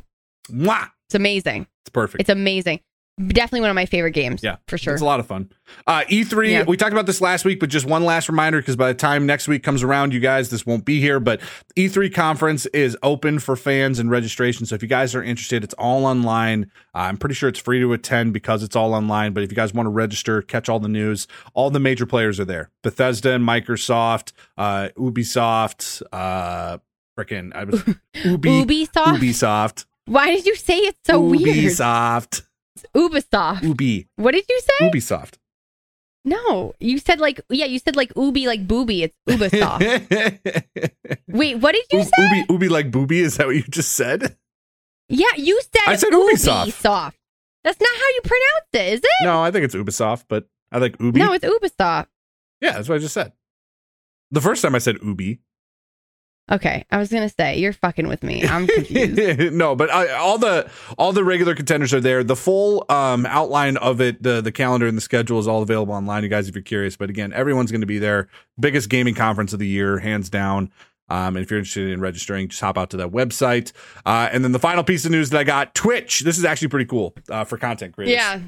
Mwah. It's amazing. It's perfect. It's amazing. definitely one of my favorite games. Yeah, for sure. It's a lot of fun. Uh, E3, Yeah. we talked about this last week, but just one last reminder because by the time next week comes around, you guys, this won't be here. But E3 conference is open for fans and registration. So if you guys are interested, it's all online. Uh, I'm pretty sure it's free to attend because it's all online. But if you guys want to register, catch all the news, all the major players are there Bethesda and Microsoft, uh, Ubisoft, uh, freaking, I was (laughs) Ubi, Ubisoft? Ubisoft, Why did you say it's so weird? Ubisoft, Ubisoft. Ubi, What did you say? Ubisoft. No, you said like yeah, you said like Ubi like booby. It's Ubisoft. (laughs) Wait, what did you U- say? Ubi, Ubi like booby? Is that what you just said? Yeah, you said I said Ubisoft. Ubisoft. That's not how you pronounce it, is it? No, I think it's Ubisoft, but I like Ubi. No, it's Ubisoft. yeah, that's what I just said. The first time I said Ubi. Okay, I was gonna say you're fucking with me. I'm confused. (laughs) no, but I, all the all the regular contenders are there. The full um, outline of it, the the calendar and the schedule is all available online. You guys, if you're curious, but again, everyone's going to be there. Biggest gaming conference of the year, hands down. Um, and if you're interested in registering, just hop out to that website. Uh, and then the final piece of news that I got: Twitch. This is actually pretty cool uh, for content creators. yeah,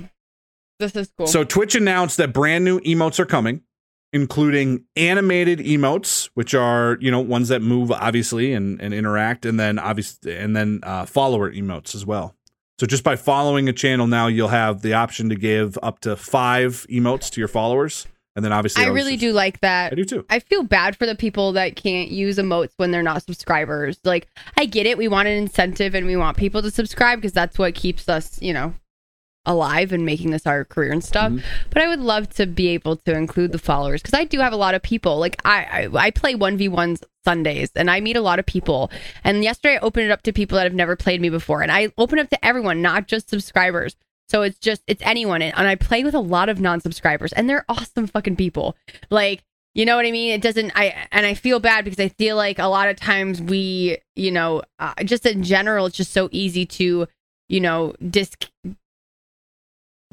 this is cool. So Twitch announced that brand new emotes are coming, including animated emotes, which are you know ones that move obviously and, and interact, and then obviously and then uh, follower emotes as well. So just by following a channel now, you'll have the option to give up to five emotes to your followers, and then obviously I really do like that. I do too. I feel bad for the people that can't use emotes when they're not subscribers. Like, I get it. We want an incentive and we want people to subscribe because that's what keeps us, you know, alive and making this our career and stuff. Mm-hmm. But I would love to be able to include the followers because I do have a lot of people. Like, I, I, I play 1v1s Sundays and I meet a lot of people. And yesterday I opened it up to people that have never played me before. And I open up to everyone, not just subscribers. So it's just it's anyone, and, and I play with a lot of non-subscribers, and they're awesome fucking people. Like you know what I mean? It doesn't. I and I feel bad because I feel like a lot of times we, you know, uh, just in general, it's just so easy to, you know, disc,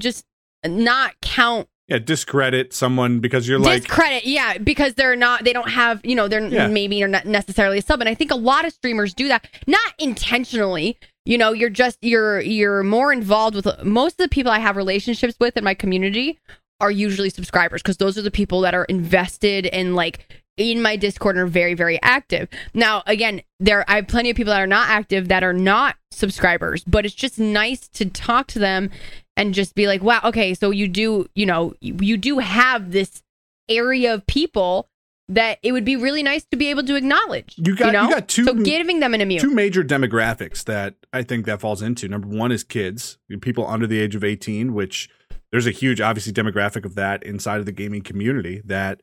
just not count Yeah, discredit someone because you're like discredit yeah because they're not they don't have you know they're Yeah. maybe they're not necessarily a sub and i think a lot of streamers do that not intentionally you know you're just you're you're more involved with most of the people i have relationships with in my community are usually subscribers because those are the people that are invested in like in my discord and are very very active now again there i have plenty of people that are not active that are not subscribers but it's just nice to talk to them and just be like wow okay so you do you know you, you do have this area of people that it would be really nice to be able to acknowledge You got- know? you got two- so giving them an immune two major demographics that I think that falls into. Number one is kids, people under the age of 18, which there's a huge, obviously, demographic of that inside of the gaming community. That,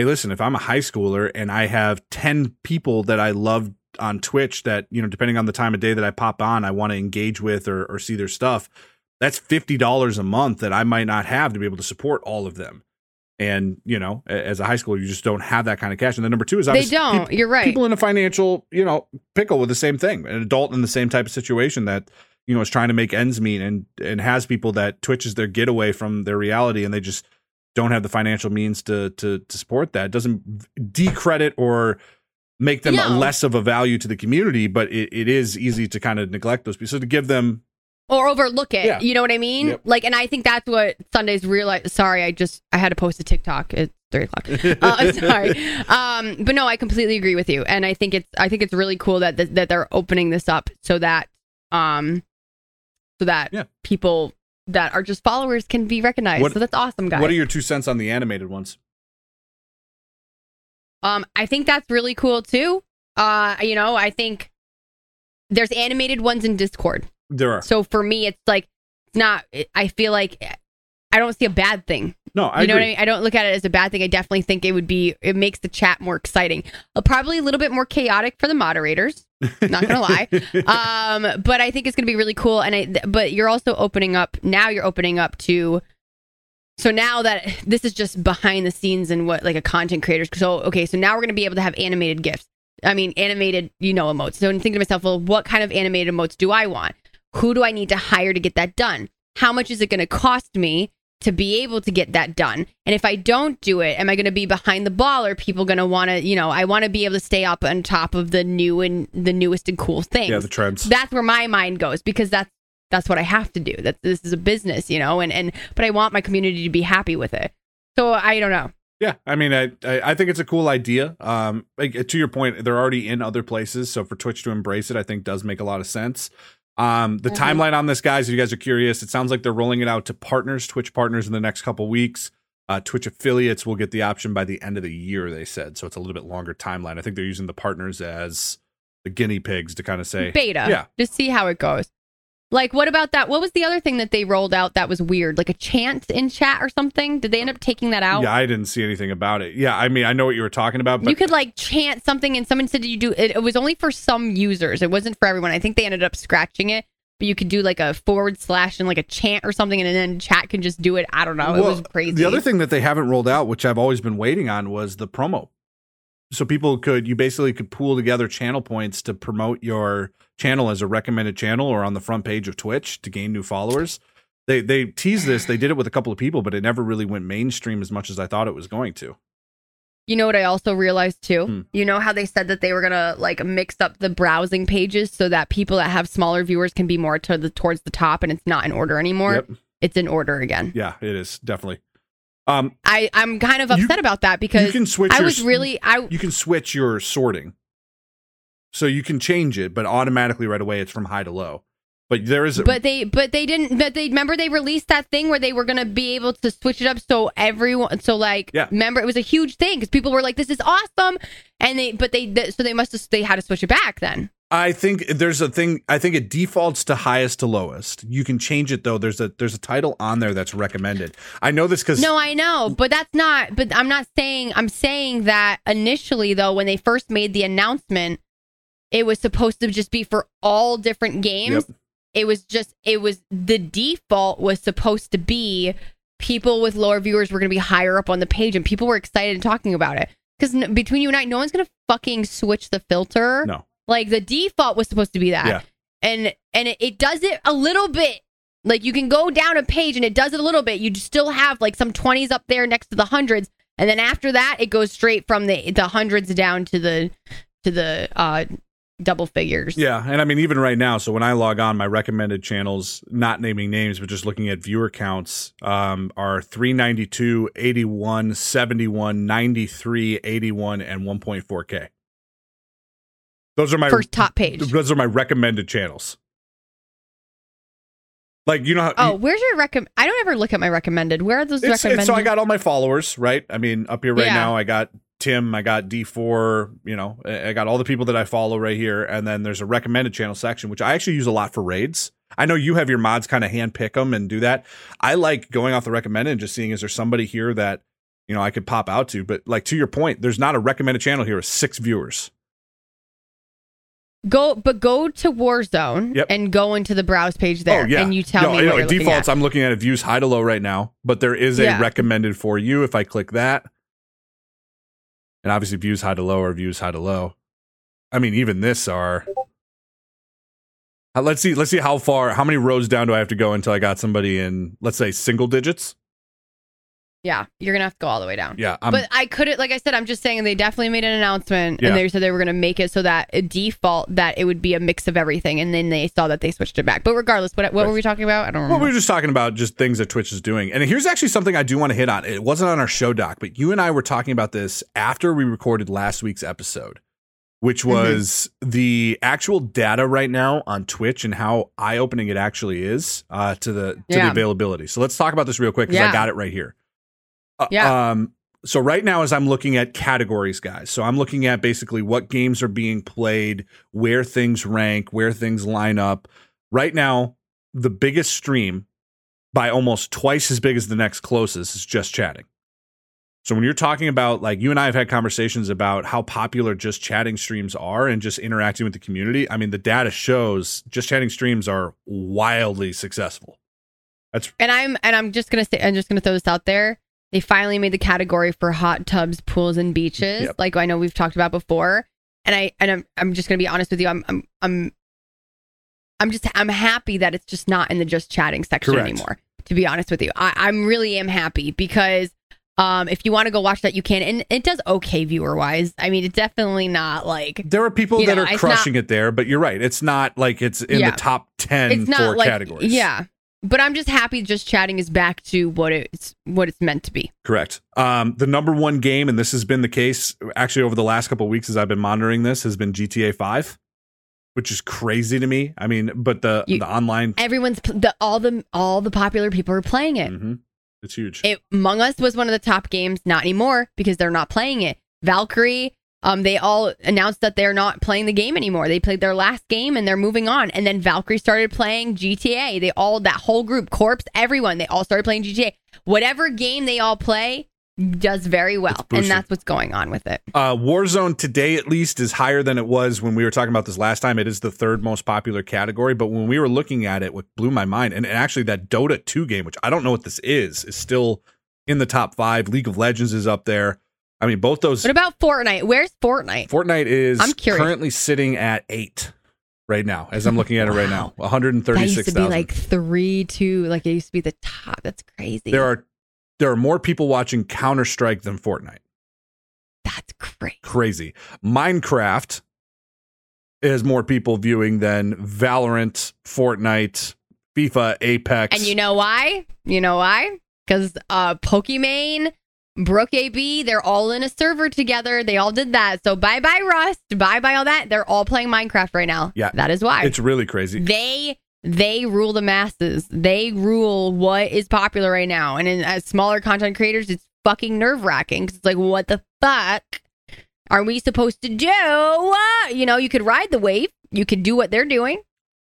hey, listen, if I'm a high schooler and I have 10 people that I love on Twitch that, you know, depending on the time of day that I pop on, I want to engage with or, or see their stuff, that's $50 a month that I might not have to be able to support all of them. And, you know, as a high schooler, you just don't have that kind of cash. And then number two is they don't you're right people in a financial, you know, pickle with the same thing. An adult in the same type of situation that, you know, is trying to make ends meet and and has people that Twitch is their getaway from their reality and they just don't have the financial means to to to support that. It doesn't decredit or make them No. less of a value to the community, but it, it is easy to kind of neglect those people. So to give them or overlook it. Yeah. You know what I mean? Yep. Like, and I think that's what Sundays realize. Sorry, I just I had to post a TikTok. It's three o'clock. (laughs) Uh, I'm sorry, um, but no, I completely agree with you, and I think it's I think it's really cool that that they're opening this up so that um so that Yeah. people that are just followers can be recognized. What- so that's awesome, guys. what are your two cents on the animated ones? Um, I think that's really cool too. Uh, you know, I think there's animated ones in Discord. There are. So for me, it's like it's not. I feel like I don't see a bad thing. No, I you know agree. what I mean? I don't look at it as a bad thing. I definitely think it would be. It makes the chat more exciting. Uh, probably a little bit more chaotic for the moderators. Not gonna lie. (laughs) Um, but I think it's gonna be really cool. And I. th- But you're also opening up now. You're opening up to. So now that this is just behind the scenes and what like a content creator. So okay, so now we're gonna be able to have animated gifs. I mean, animated, you know, emotes. So I'm thinking to myself, well, what kind of animated emotes do I want? Who do I need to hire to get that done? How much is it going to cost me to be able to get that done? And if I don't do it, am I going to be behind the ball? Or people going to want to, you know, I want to be able to stay up on top of the new and the newest and cool things. Yeah, the trends. That's where my mind goes because that's that's what I have to do. That this is a business, you know, and and but I want my community to be happy with it. So I don't know. Yeah, I mean, I I I think it's a cool idea. Um, to your point, they're already in other places, so for Twitch to embrace it, I think does make a lot of sense. Um, the Mhm. timeline on this, guys, if you guys are curious, it sounds like they're rolling it out to partners, Twitch partners, in the next couple weeks. Uh, Twitch affiliates will get the option by the end of the year, they said. So it's a little bit longer timeline. I think they're using the partners as the guinea pigs to kind of say, Beta. Yeah. Just see how it goes. Like what about that? What was the other thing that they rolled out that was weird? Like a chant in chat or something? Did they end up taking that out? yeah, I didn't see anything about it. Yeah, I mean, I know what you were talking about, but you could like chant something and someone said you do it, it was only for some users. It wasn't for everyone. I think they ended up scratching it. But you could do like a forward slash and like a chant or something, and then chat can just do it. I don't know. it was crazy. The other thing that they haven't rolled out, which I've always been waiting on, was the promo. So people could you basically could pool together channel points to promote your channel as a recommended channel or on the front page of Twitch to gain new followers. They they teased this, they did it with a couple of people, but it never really went mainstream as much as I thought it was going to. You know what I also realized too? Hmm. You know how they said that they were gonna like mix up the browsing pages so that people that have smaller viewers can be more to the towards the top and it's not in order anymore. Yep. It's in order again. Yeah, it is definitely. Um I I'm kind of You- upset about that because you can switch I your was really I you can switch your sorting. So you can change it, but automatically right away it's from high to low. But there is a, but they but they didn't but they remember they released that thing where they were gonna be able to switch it up so everyone so like Yeah. remember it was a huge thing because people were like this is awesome and they but they th- so they must have they had to switch it back then I think there's a thing. I think it defaults to highest to lowest. You can change it though. There's a there's a title on there that's recommended. I know this because No, I know, but that's not. But I'm not saying. I'm saying that initially, though, when they first made the announcement, it was supposed to just be for all different games. Yep. It was just. It was the default was supposed to be people with lower viewers were going to be higher up on the page, and people were excited and talking about it. Because n- between you and I, no one's going to fucking switch the filter. no. Like the default was supposed to be that. Yeah. And and it, it does it a little bit. Like you can go down a page and it does it a little bit. You still have like some 20s up there next to the hundreds. And then after that it goes straight from the the hundreds down to the to the uh double figures. Yeah, and I mean even right now. So when I log on, my recommended channels, not naming names, but just looking at viewer counts, um, are 392, 81, 71, 93, 81, and 1.4k. Those are my First top page. Those are my recommended channels. Like you know how Oh, where's your recommend? I don't ever look at my recommended. Where are those It's, recommended? it's, so I got all my followers, right? I mean, up here right Yeah. now, I got Tim, I got D4, you know, I I got all the people that I follow right here. And then there's a recommended channel section, which I actually use a lot for raids. I know you have your mods kind of hand pick them and do that. I like going off the recommended and just seeing is there somebody here that, you know, I could pop out to. But like to your point, there's not a recommended channel here with six viewers. Go, but go to Warzone Yep. and go into the browse page there, oh, yeah. and you tell no, me know, what you're defaults. I'm looking at it views high to low right now, but there is a Yeah. recommended for you if I click that. And obviously views high to low or views high to low. I mean, even this are. Uh, let's see. Let's see how far. How many rows down do I have to go until I got somebody in? Let's say single digits. Yeah, you're gonna have to go all the way down. Yeah, I'm, but I couldn't, like I said, I'm just saying they definitely made an announcement Yeah. and they said they were to make it so that a default that it would be a mix of everything. And then they saw that they switched it back. But regardless, what, what were we talking about? I don't Well, remember. we were just talking about just things that Twitch is doing. And here's actually something I do want to hit on. It wasn't on our show doc, but you and I were talking about this after we recorded last week's episode, which Mm-hmm. was the actual data right now on Twitch and how eye opening it actually is uh, to the to the availability. So let's talk about this real quick because I got it right here. Uh, Yeah. Um, so right now, as I'm looking at categories, guys, so I'm looking at basically what games are being played, where things rank, where things line up. Right now, the biggest stream by almost twice as big as the next closest is just chatting. So when you're talking about like you and I have had conversations about how popular just chatting streams are and just interacting with the community, I mean the data shows just chatting streams are wildly successful. That's and I'm and I'm just gonna say I'm just gonna throw this out there. They finally made the category for hot tubs, pools, and beaches, Yep. like I know we've talked about before. And I and I'm I'm just gonna be honest with you. I'm I'm I'm I'm just I'm happy that it's just not in the just chatting section Correct. anymore. To be honest with you, I, I'm really am happy because Um, if you want to go watch that, you can, and it does okay viewer wise. I mean, it's definitely not like There are people that know, are crushing it there, but you're right. It's not like it's in Yeah. the top 10 it's not for like categories. yeah. But I'm just happy just chatting is back to what it's what it's meant to be. Correct. Um, the number one game, and this has been the case actually over the last couple of weeks as I've been monitoring this, has been GTA 5, which is crazy to me. I mean, but the, You- the online, Everyone's the all the all the popular people are playing it. Mhm. it's huge. It Among Us was one of the top games, not anymore because they're not playing it. Valkyrae, um, they all announced that they're not playing the game anymore. They played their last game and they're moving on. And then Valkyrae started playing GTA. They all that whole group, Corpse, everyone, they all started playing GTA. Whatever game they all play does very well, and that's what's going on with it. Uh, Warzone today, at least, is higher than it was when we were talking about this last time. It is the third most popular category. But when we were looking at it, what blew my mind, and, and actually that Dota 2 game, which I don't know what this is, is still in the top five. League of Legends is up there. I mean, both those. What about Fortnite? Where's Fortnite? Fortnite is I'm curious. currently sitting at eight right now, as I'm looking at it right now. (laughs) That used to 136,000. be like three, two, like it used to be the top. That's crazy. there are there are more people watching Counter Strike than Fortnite. That's crazy. Crazy. Minecraft is more people viewing than Valorant, Fortnite, FIFA, Apex. And you know why? You know why? Because uh, Pokimane, Brooke AB, they're all in a server together. They all did that. So bye bye Rust, bye bye all that. They're all playing Minecraft right now. Yeah. that is why it's really crazy. they they rule the masses. They rule what is popular right now. And in, as smaller content creators, it's fucking nerve wracking. because It's like, what the fuck are we supposed to do? You know, you could ride the wave. You could do what they're doing.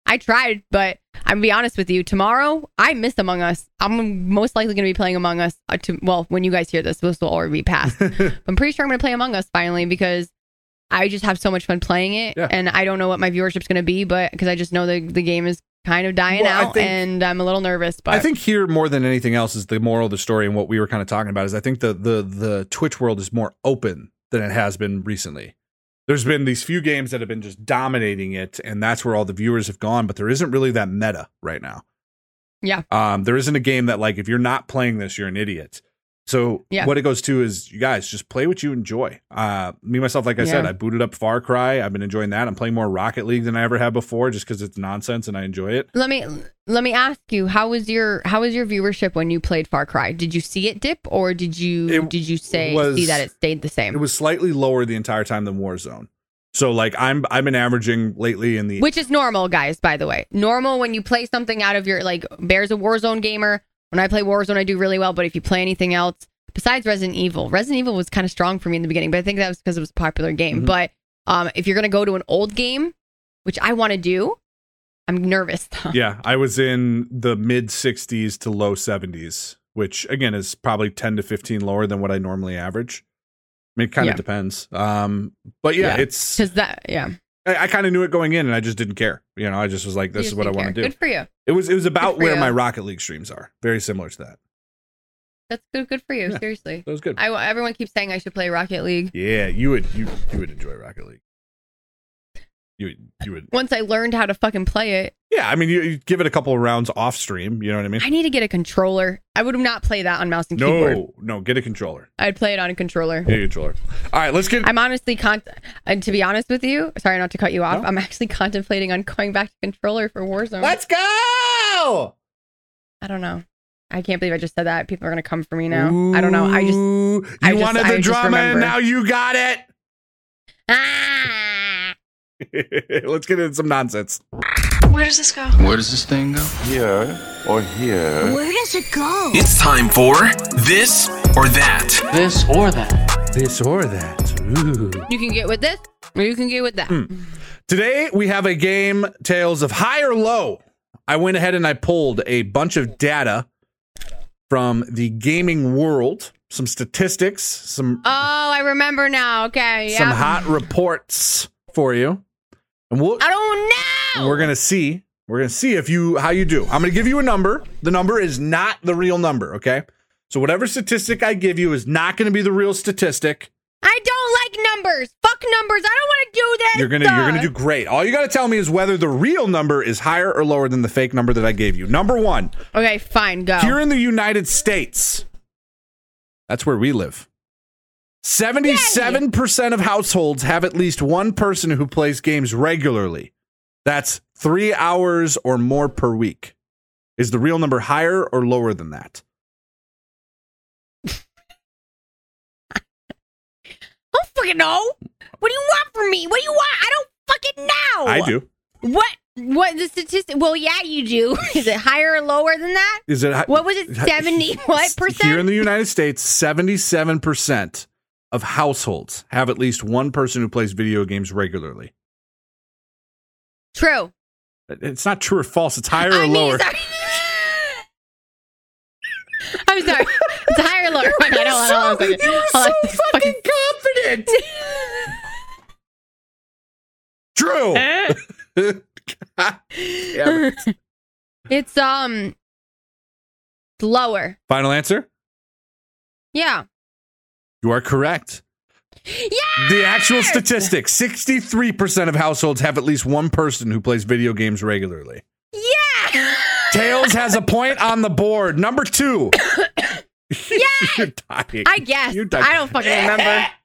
I tried, but I'm gonna be honest with you. Tomorrow, I miss Among Us. I'm most likely to be playing Among Us. Uh, to, well, when you guys hear this, this will already be past. (laughs) I'm pretty sure I'm to play Among Us finally because I just have so much fun playing it, Yeah. and I don't know what my viewership's to be, but because I just know the the game is kind of dying Well, out, think- and I'm a little nervous. But I think here more than anything else is the moral of the story and what we were kind of talking about is I think the the the Twitch world is more open than it has been recently. There's been these few games that have been just dominating it, and that's where all the viewers have gone. But there isn't really that meta right now. Yeah. Um, there isn't a game that like if you're not playing this, you're an idiot. So Yeah. what it goes to is you guys just play what you enjoy. Uh, me myself, like I said, Yeah. I booted up Far Cry. I've been enjoying that. I'm playing more Rocket League than I ever have before, just because it's nonsense and I enjoy it. let me let me ask you how was your how was your viewership when you played Far Cry? Did you see it dip, or did you It did you say was- see that it stayed the same? It was slightly lower the entire time than Warzone. So like I'm I've been averaging lately in the Which is normal, guys, by the way. Normal when you play something out of your like Bear's a Warzone gamer. When I play Warzone, I do really well, but if you play anything else besides Resident Evil, Resident Evil was kind of strong for me in the beginning, but I think that was because it was a popular game. Mhm. But um if you're gonna go to an old game, which I want to do, I'm nervous. (laughs) yeah I was in the mid 60s to low 70s, which again is probably 10 to 15 lower than what I normally average. I mean, it kind of Yeah. depends. Um, but yeah, Yeah. it's Because that, yeah. I, I kind of knew it going in, and I just didn't care. You know, I just was like, You "This is what I want to do." Good for you. It was it was about where you. my Rocket League streams are. Very similar to that. That's good. Good for you. Yeah. Seriously. That was good. I everyone keeps saying I should play Rocket League. yeah, you would you you would enjoy Rocket League. You you would Once I learned how to fucking play it, yeah. I mean, you, you give it a couple of rounds off stream. You know what I mean? I need to get a controller. I would not play that on mouse and keyboard. No, no, get a controller. I'd play it on a controller. Get a controller. All right, let's get. I'm honestly con. And to be honest with you, sorry not to cut you off. No. I'm actually contemplating on going back to controller for Warzone. Let's go. I don't know. I can't believe I just said that. People are gonna come for me now. I don't know. I just you I wanted I the just drama, and now you got it. ah. (laughs) let's get into some nonsense. Where does this go? Where does this thing go? Here or here? Where does it go? It's time for this or that. This or that. This or that. Ooh. You can get with this, or you can get with that. Hmm. Today we have a game, Tales of High or Low. I went ahead and I pulled a bunch of data from the gaming world, some statistics, some Oh, I remember now. Okay, yeah. some hot reports for you, and we'll I don't know. we're gonna see we're gonna see if you how you do. I'm gonna give you a number. The number is not the real number. Okay, so whatever statistic I give you is not gonna be the real statistic. I don't like numbers. Fuck numbers. I don't want to do this. You're gonna you're gonna do great. All you gotta tell me is whether the real number is higher or lower than the fake number that I gave you. Number one, Okay, fine. Go. here in the United States, That's where we live. 77% of households have at least one person who plays games regularly. That's three hours or more per week. Is the real number higher or lower than that? (laughs) I don't fucking know. What do you want from me? What do you want? I don't fucking know. I do. What? What the statistic? Well, yeah, you do. (laughs) Is it higher or lower than that? Is it hi- What was it? Seventy what (laughs) percent? Here in the United States, 77% of households have at least one person who plays video games regularly. True. It's not true or false. It's higher or I mean, lower. sorry. I'm sorry. It's higher or lower. Okay, hold on, hold on a second. Hold on. (laughs) Fucking confident. (laughs) True. (laughs) God it. It's um lower. Final answer? Yeah. You are correct. Yeah. The actual statistic 63% of households have at least one person who plays video games regularly. Yeah. (laughs) Tails has a point on the board. Number two. (coughs) (laughs) You're dying. I guess. You're dying. I don't fucking remember. (coughs)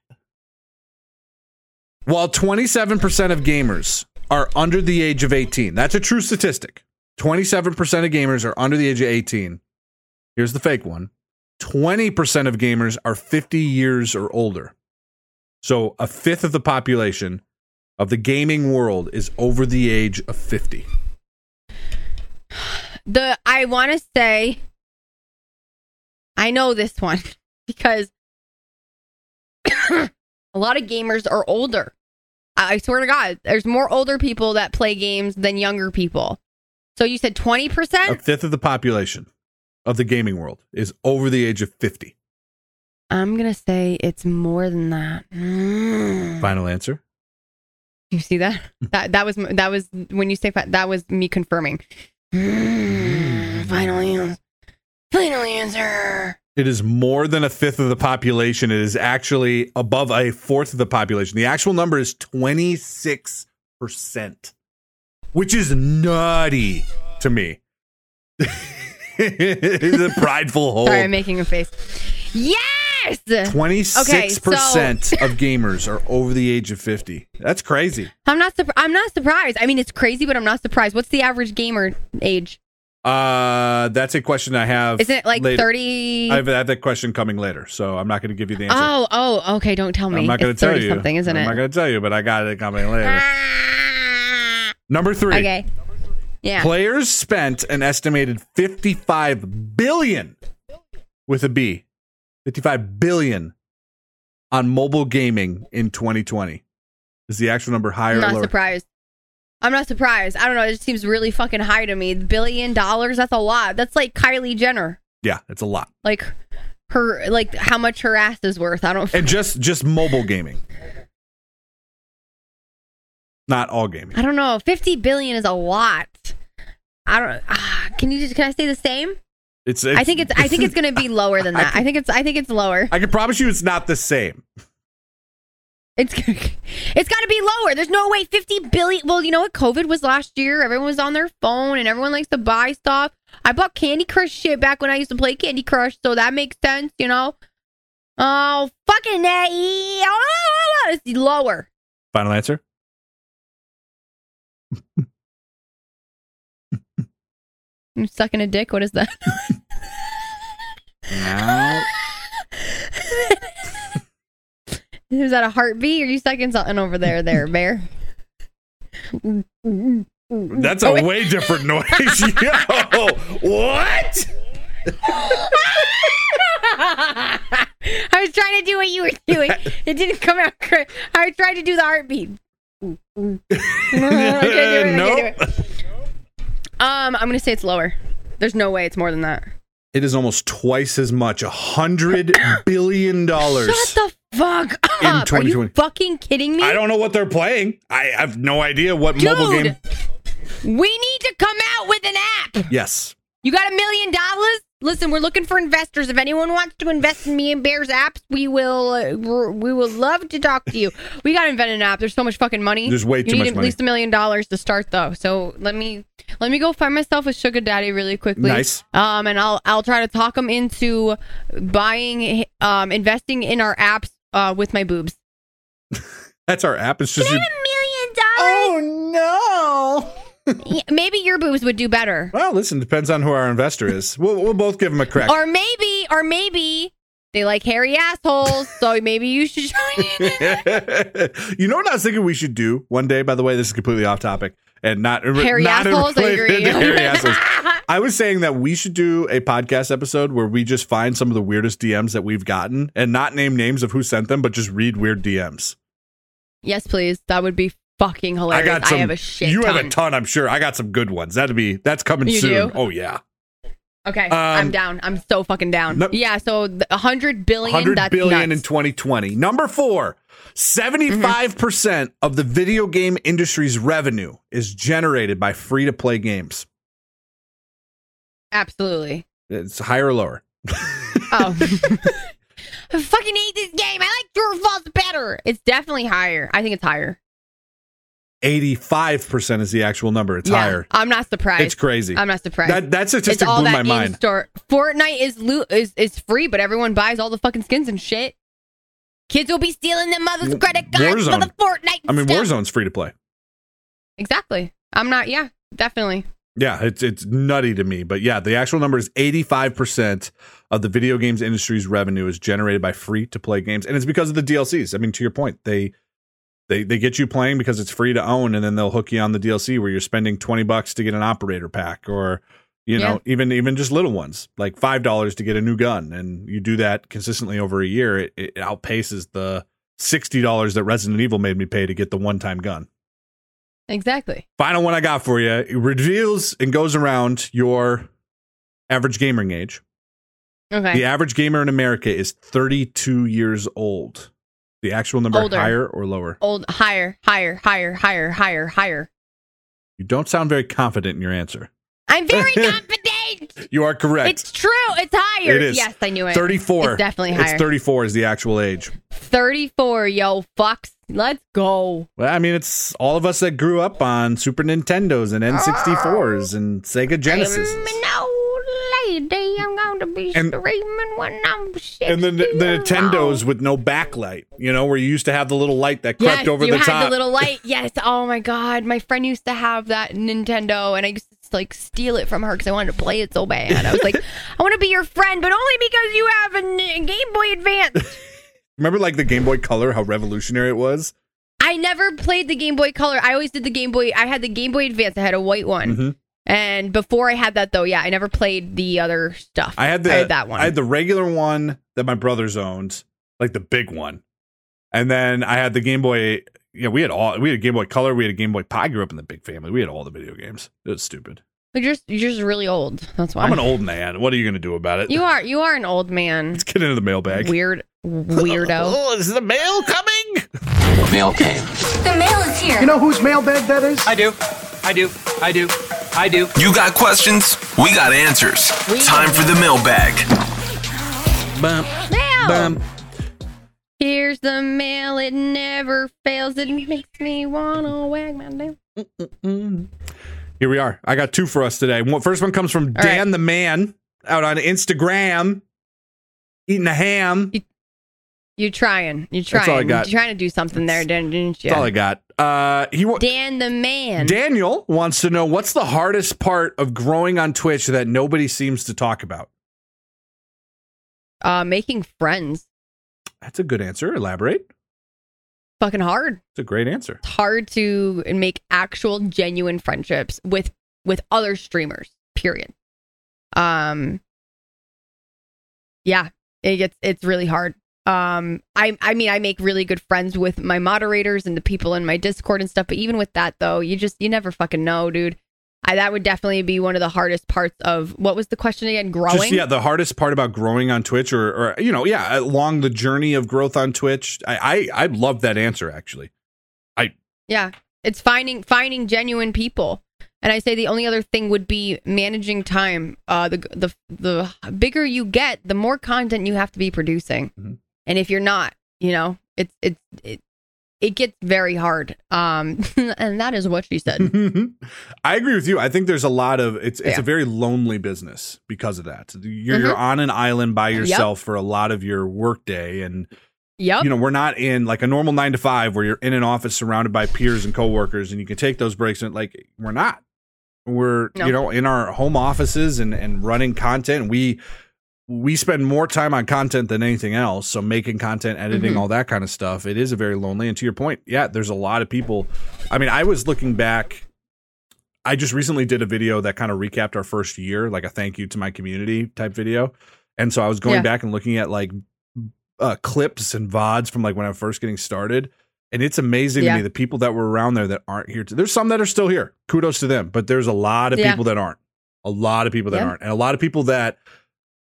While 27% of gamers are under the age of 18, that's a true statistic. 27% of gamers are under the age of 18. Here's the fake one 20% of gamers are 50 years or older. So a fifth of the population of the gaming world is over the age of 50. The I want to say I know this one (laughs) because (coughs) a lot of gamers are older. I I swear to God, there's more older people that play games than younger people. So you said 20%? A fifth of the population of the gaming world is over the age of 50. I'm going to say it's more than that. Mm. (gasps) Final answer? You see that? (laughs) That that was that was when you say fi- that was me confirming. Mm, (gasps) final answer. Final answer. It is more than a fifth of the population. It is actually above a fourth of the population. The actual number is 26%, which is nutty to me. (laughs) a prideful hole. Sorry, I'm making a face. Yes. 26% of gamers are over the age of 50. That's crazy. I'm not. Surp- I'm not surprised. I mean, it's crazy, but I'm not surprised. What's the average gamer age? Uh, that's a question I have. Isn't it like 30? I have that question coming later, so I'm not going to give you the answer. oh, oh, okay. Don't tell me. I'm not going to tell you. something, isn't it? I'm not going to tell you, but I got it coming later. Ah. Number three. Okay. Yeah. Players spent an estimated 55 billion with a B, 55 billion on mobile gaming in 2020. Is the actual number higher I'm or not lower? surprised. I'm not surprised. I don't know. It just seems really fucking high to me. Billion dollars. That's a lot. That's like Kylie Jenner. Yeah, it's a lot. Like her. Like how much her ass is worth. I don't. And just just mobile gaming. Not all gaming. I don't know. Fifty billion is a lot. I don't. Ah, can you just? Can I say the same? It's, I think it's. I think it's going to be (laughs) lower than that. I think it's. I think it's lower. I can promise you it's not the same. It's. It's got to be lower. There's no way. Fifty billion. Well, you know what? COVID was last year. Everyone was on their phone, and everyone likes to buy stuff. I bought Candy Crush shit back when I used to play Candy Crush, so that makes sense. You know. Oh fucking a! Oh, it's lower. Final answer? I'm sucking a dick. What is that? Is that a heartbeat? Or are you sucking something over there, there, bear? That's a Oh, way different noise. (laughs) Yo, what? I was trying to do what you were doing. It didn't come out correct. I was trying to do the heartbeat. (laughs) I can't do it, I nope. Um, I'm gonna say it's lower. There's no way it's more than that. It is almost twice as much. A hundred (clears throat) billion dollars. Shut the fuck In! Are you 2020. fucking kidding me? I don't know what they're playing. I have no idea what mobile Dude, game. we need to come out with an app. Yes. You got a million dollars? Listen, we're looking for investors. If anyone wants to invest in me and Bear's apps, we will. Uh, we're- will love to talk to you. We got to invent an app. There's so much fucking money. There's way you too need much at money. least a million dollars to start, though. So let me Let me go find myself a sugar daddy really quickly. Nice. Um, and I'll I'll try to talk him into buying, um, investing in our apps, uh, with my boobs. (laughs) That's our app. It's just a million dollars. Oh no. Maybe your boobs would do better. Well, listen, depends on who our investor is. We'll, we'll both give him a crack. Or maybe, or maybe they like hairy assholes. so maybe you should join in. (laughs) you know what I was thinking we should do one day? By the way, this is completely off topic and not Hairy not assholes, I agree. (laughs) hairy assholes. (laughs) I was saying that we should do a podcast episode where we just find some of the weirdest DMs that we've gotten and not name names of who sent them, but just read weird DMs. yes, please. That would be fucking hilarious. I got some. have a shit. you ton. have a ton, I'm sure. I got some good ones. That'd be that's coming You soon. do? Oh yeah, Okay, Um, I'm down. I'm so fucking down. No- yeah, so a hundred billion. hundred that's billion in 2020. Number four. 75% of the video game industry's revenue is generated by free to play games. Absolutely. It's higher or lower? Oh. (laughs) (laughs) I fucking hate this game. I like True or False better. It's definitely higher. I think it's higher. 85% is the actual number. It's yeah, higher. I'm not surprised. It's crazy. I'm not surprised. That that it's statistic all blew that my mind. store. Fortnite is lo- is is free, but everyone buys all the fucking skins and shit. Kids will be stealing their mother's credit cards for the Fortnite. I mean, stuff. Warzone's free to play. Exactly. I'm not. Yeah, definitely. Yeah, it's it's nutty to me, but yeah, the actual number is 85% of the video games industry's revenue is generated by free to play games and it's because of the DLCs. I mean, to your point, they they they get you playing because it's free to own and then they'll hook you on the DLC where you're spending 20 bucks to get an operator pack or you know, Yeah. even even just little ones, like $5 to get a new gun and you do that consistently over a year, it, it outpaces the $60 that Resident Evil made me pay to get the one-time gun. Exactly. Final one I got for you. It reveals and goes around your average gaming age. Okay. The average gamer in America is 32 years old. The actual number Older. higher or lower? Old higher, higher, higher, higher, higher, higher. You don't sound very confident in your answer. I'm very (laughs) confident. You are correct. It's true. It's higher. It is. Yes, I knew it. 34. It's definitely higher. It's 34 is the actual age. 34, yo, fucks. Let's go. Well, I mean, it's all of us that grew up on Super Nintendos and N64s and Sega Genesis. I'm an old lady. I'm going to be And- screaming when I'm 60 And then the, the Nintendos with no backlight, you know, where you used to have the little light that crept Yes, over you the had top. the little (laughs) light. Yes. Oh my god, my friend used to have that Nintendo, and I used to like steal it from her because I wanted to play it so bad. I was like, (laughs) I want to be your friend, but only because you have a Game Boy Advance. (laughs) Remember, like the Game Boy Color, how revolutionary it was? I never played the Game Boy Color. I always did the Game Boy. I had the Game Boy Advance. I had a white one. Mhm. And before I had that, though, yeah, I never played the other stuff. I had the I had that one. I had the regular one that my brothers owned, like the big one, and then I had the Game Boy. Yeah, we had all. We had a Game Boy Color. We had a Game Boy. I grew up in the big family. We had all the video games. It was stupid. But you're just, you're just really old. That's why. I'm an old man. What are you going to do about it? You (laughs) are. You are an old man. Let's get into the mailbag. Weird (laughs) weirdo. Oh, is the mail coming? Mail came. The mail is here. You know whose mailbag that is? I do. I do. I do. I do. You got questions? We got answers. We Time for the mailbag. Bum, Mail. bum. Here's the mail. It never fails. It makes me wanna wag my tail. Here we are. I got two for us today. First one comes from All Dan right. the Man out on Instagram, eating a ham. You trying? You trying? That's all I got. You trying to do something there, didn't, didn't you? That's all I got. Uh, he wa- Dan the man. Daniel wants to know what's the hardest part of growing on Twitch that nobody seems to talk about. uh, making friends. That's a good answer. Elaborate. Fucking hard. It's a great answer. It's hard to make actual genuine friendships with with other streamers. Period. Um. Yeah, it gets it's really hard. Um, I I mean I make really good friends with my moderators and the people in my Discord and stuff. But even with that though, you just you never fucking know, dude. I, that would definitely be one of the hardest parts of what was the question again? Growing. Just yeah, the hardest part about growing on Twitch, or or you know, yeah, along the journey of growth on Twitch. I I, I love that answer actually. I yeah, it's finding finding genuine people. And I say the only other thing would be managing time. Uh, the the the bigger you get, the more content you have to be producing. Mhm. And if you're not, you know, it's it's it, it gets very hard. Um, (laughs) and that is what she said. (laughs) I agree with you. I think there's a lot of it's it's Yeah. a very lonely business because of that. You're, Mhm. you're on an island by Yep. yourself for a lot of your workday, and Yep. you know we're not in like a normal nine to five where you're in an office surrounded by peers and coworkers, and you can take those breaks. And like we're not. We're No. you know in our home offices and and running content. We we spend more time on content than anything else. So making content, editing, Mhm. all that kind of stuff. It is a very lonely. And to your point, yeah, there's a lot of people. I mean, I was looking back. I just recently did a video that kind of recapped our first year, like a thank you to my community type video. And so I was going Yeah. back and looking at like uh, clips and VODs from like when I was first getting started. And it's amazing Yeah. to me the people that were around there that aren't here. To, there's some that are still here. Kudos to them. But there's a lot of Yeah. people that aren't. A lot of people that aren't. And a lot of people that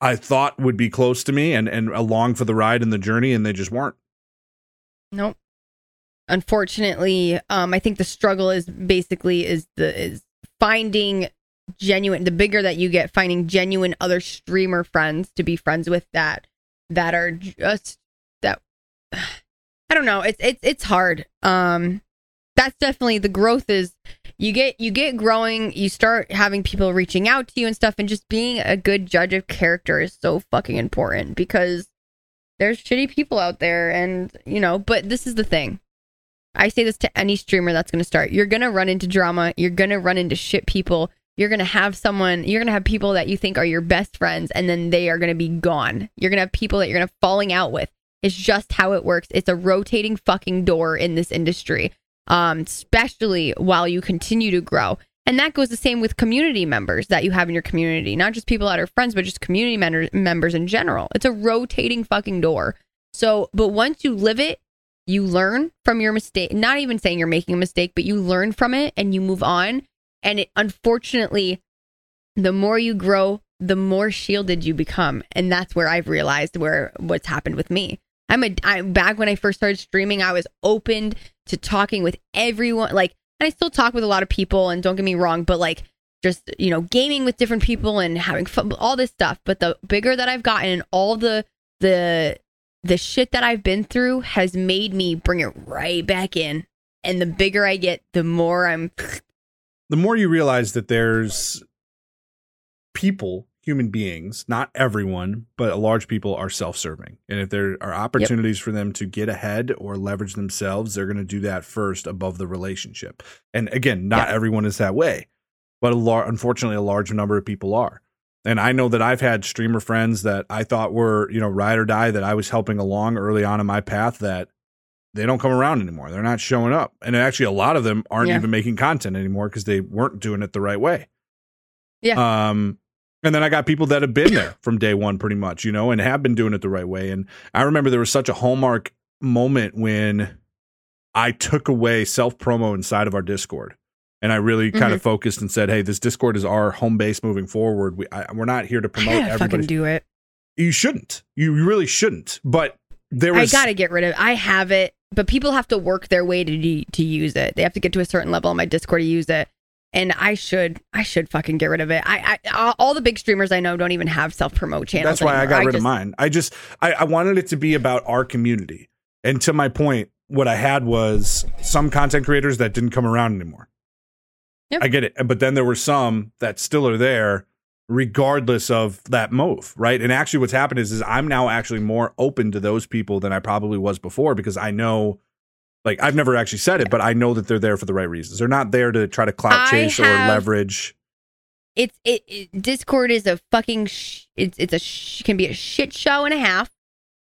I thought would be close to me and, and along for the ride and the journey, and they just weren't. Nope. Unfortunately, um, I think the struggle is basically is the is finding genuine. The bigger that you get, finding genuine other streamer friends to be friends with that that are just that. (sighs) I don't know. It's it's it's hard. Um, that's definitely the growth is you get you get growing. You start having people reaching out to you and stuff, and just being a good judge of character is so fucking important because there's shitty people out there and you know but this is the thing. I say this to any streamer that's going to start. You're going to run into drama. You're going to run into shit people. You're going to have someone you're going to have people that you think are your best friends and then they are going to be gone. You're going to have people that you're going to falling out with. It's just how it works. It's a rotating fucking door in this industry um especially while you continue to grow and that goes the same with community members that you have in your community, not just people that are friends, but just community men- members in general. It's a rotating fucking door. So, but once you live it, you learn from your mistake. Not even saying you're making a mistake, but you learn from it and you move on. And it, unfortunately, the more you grow, the more shielded you become. And that's where I've realized where what's happened with me. I'm a I, back when I first started streaming, I was open to talking with everyone. Like, and I still talk with a lot of people. And don't get me wrong, but like just you know, gaming with different people and having fun, all this stuff. But the bigger that I've gotten, and all the the the shit that I've been through has made me bring it right back in. And the bigger I get, the more I'm. the more you realize that there's people, human beings, not everyone, but a large people are self-serving. And if there are opportunities for them to get ahead or leverage themselves, they're going to do that first above the relationship. And again, not everyone is that way, but a lar- unfortunately a large number of people are. And I know that I've had streamer friends that I thought were, you know, ride or die that I was helping along early on in my path that they don't come around anymore. They're not showing up. And actually a lot of them aren't Yeah. even making content anymore because they weren't doing it the right way. Yeah. Um, and then I got people that have been there from day one, pretty much, you know, and have been doing it the right way. And I remember there was such a hallmark moment when I took away self promo inside of our Discord. And I really kind Mm-hmm. of focused and said, "Hey, this Discord is our home base moving forward. We, I, we're not here to promote everybody. do it. You shouldn't. You really shouldn't. But there was. I gotta get rid of. I have it, but people have to work their way to to use it. They have to get to a certain level on my Discord to use it. And I should, I should fucking get rid of it. I, I all the big streamers I know don't even have self promote channels. That's why I anymore. got rid of just- mine. I just I, I wanted it to be about our community. And to my point, what I had was some content creators that didn't come around anymore. Yep. I get it. But then there were some that still are there regardless of that move, right? And actually what's happened is is I'm now actually more open to those people than I probably was before because I know like I've never actually said it, but I know that they're there for the right reasons. They're not there to try to clout chase or leverage. It's it, it Discord is a fucking sh- it's it's a sh- can be a shit show and a half,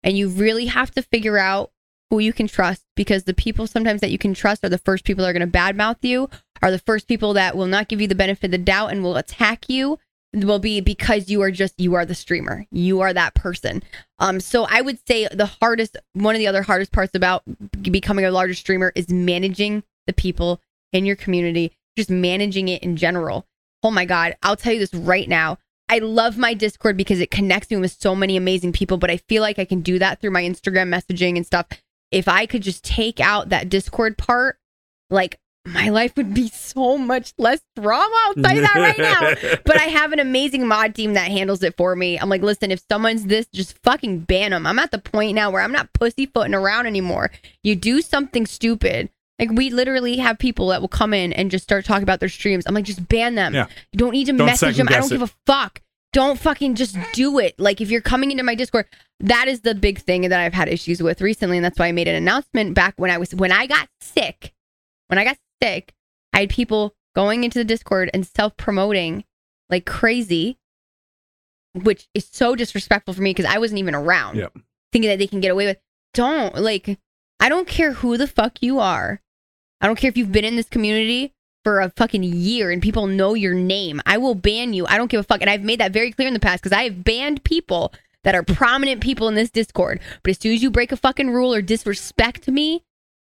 and you really have to figure out who you can trust because the people sometimes that you can trust are the first people that are going to badmouth you, are the first people that will not give you the benefit of the doubt and will attack you. Will be because you are just you are the streamer, you are that person. Um, so I would say the hardest, one of the other hardest parts about becoming a larger streamer is managing the people in your community, just managing it in general. Oh my God, I'll tell you this right now. I love my Discord because it connects me with so many amazing people, but I feel like I can do that through my Instagram messaging and stuff. If I could just take out that Discord part, like my life would be so much less drama. I'll tell you that right now. (laughs) But I have an amazing mod team that handles it for me. I'm like, listen, if someone's this, just fucking ban them. I'm at the point now where I'm not pussyfooting around anymore. You do something stupid. Like we literally have people that will come in and just start talking about their streams. I'm like, just ban them. Yeah. You don't need to Don't message them. I don't give a fuck. Don't fucking just do it. Like if you're coming into my Discord, that is the big thing that I've had issues with recently, and that's why I made an announcement back when I was when I got sick. When I got sick, I had people going into the Discord and self promoting like crazy, which is so disrespectful for me because I wasn't even around. Yep. Thinking that they can get away with. Don't like. I don't care who the fuck you are. I don't care if you've been in this community for a fucking year and people know your name. I will ban you. I don't give a fuck. And I've made that very clear in the past because I have banned people that are prominent people in this Discord. But as soon as you break a fucking rule or disrespect me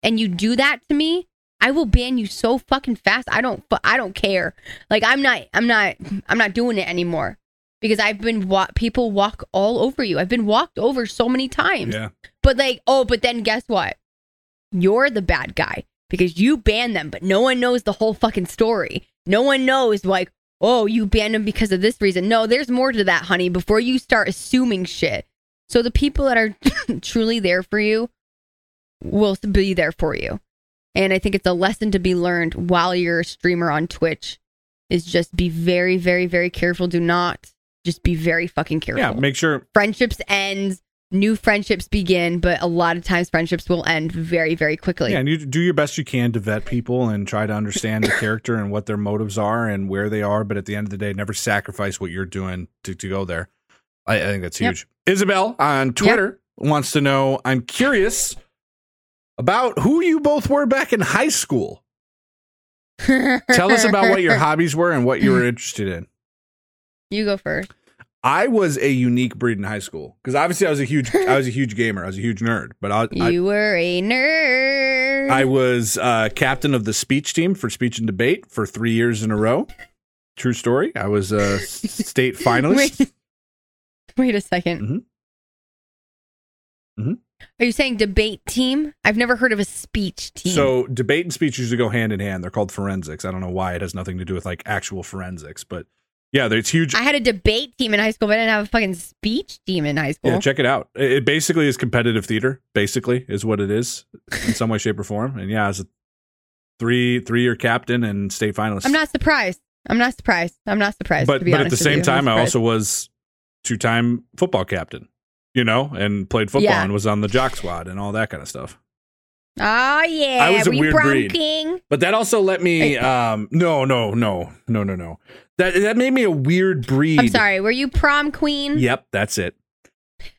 and you do that to me, I will ban you so fucking fast. I don't I don't care. Like I'm not I'm not I'm not doing it anymore because I've been wa- people walk all over you. I've been walked over so many times. Yeah. But like, oh, but then guess what? You're the bad guy because you banned them, but no one knows the whole fucking story. No one knows like, oh, you banned them because of this reason. No, there's more to that, honey, before you start assuming shit. So the people that are (laughs) truly there for you will be there for you. And I think it's a lesson to be learned while you're a streamer on Twitch is just be very, very, very careful. Do not just be very fucking careful Yeah, make sure friendships end new friendships begin but a lot of times friendships will end very very quickly Yeah, and you do your best you can to vet people and try to understand the character and what their motives are and where they are. But at the end of the day, never sacrifice what you're doing to, to go there. I, I think that's Yep. huge. Isabel on Twitter wants to know I'm curious about who you both were back in high school. (laughs) Tell us about what your hobbies were and what you were interested in. you go first I was a unique breed in high school because obviously I was a huge I was a huge gamer. I was a huge nerd, but I, I, you were a nerd I was uh, captain of the speech team for speech and debate for three years in a row. True story. I was a state (laughs) finalist. wait, wait a 2nd Mhm. Mhm. Are you saying debate team i've never heard of a speech team So debate and speech usually go hand in hand. They're called forensics. I don't know why it has nothing to do with like actual forensics, but yeah, it's huge. i had a debate team in high school but i didn't have a fucking speech team in high school Yeah, check it out. It basically is competitive theater. Basically, is what it is in some way, shape, or form. And yeah, as a three three year captain and state finalist. i'm not surprised i'm not surprised i'm not surprised but to be but at the same you. Time, I also was two time football captain. You know, and played football Yeah. and was on the jock squad and all that kind of stuff. oh yeah I was a were weird breed. king But that also let me. Um, no, no, no, no, no, no. That that made me a weird breed. i'm sorry were you prom queen Yep, that's it.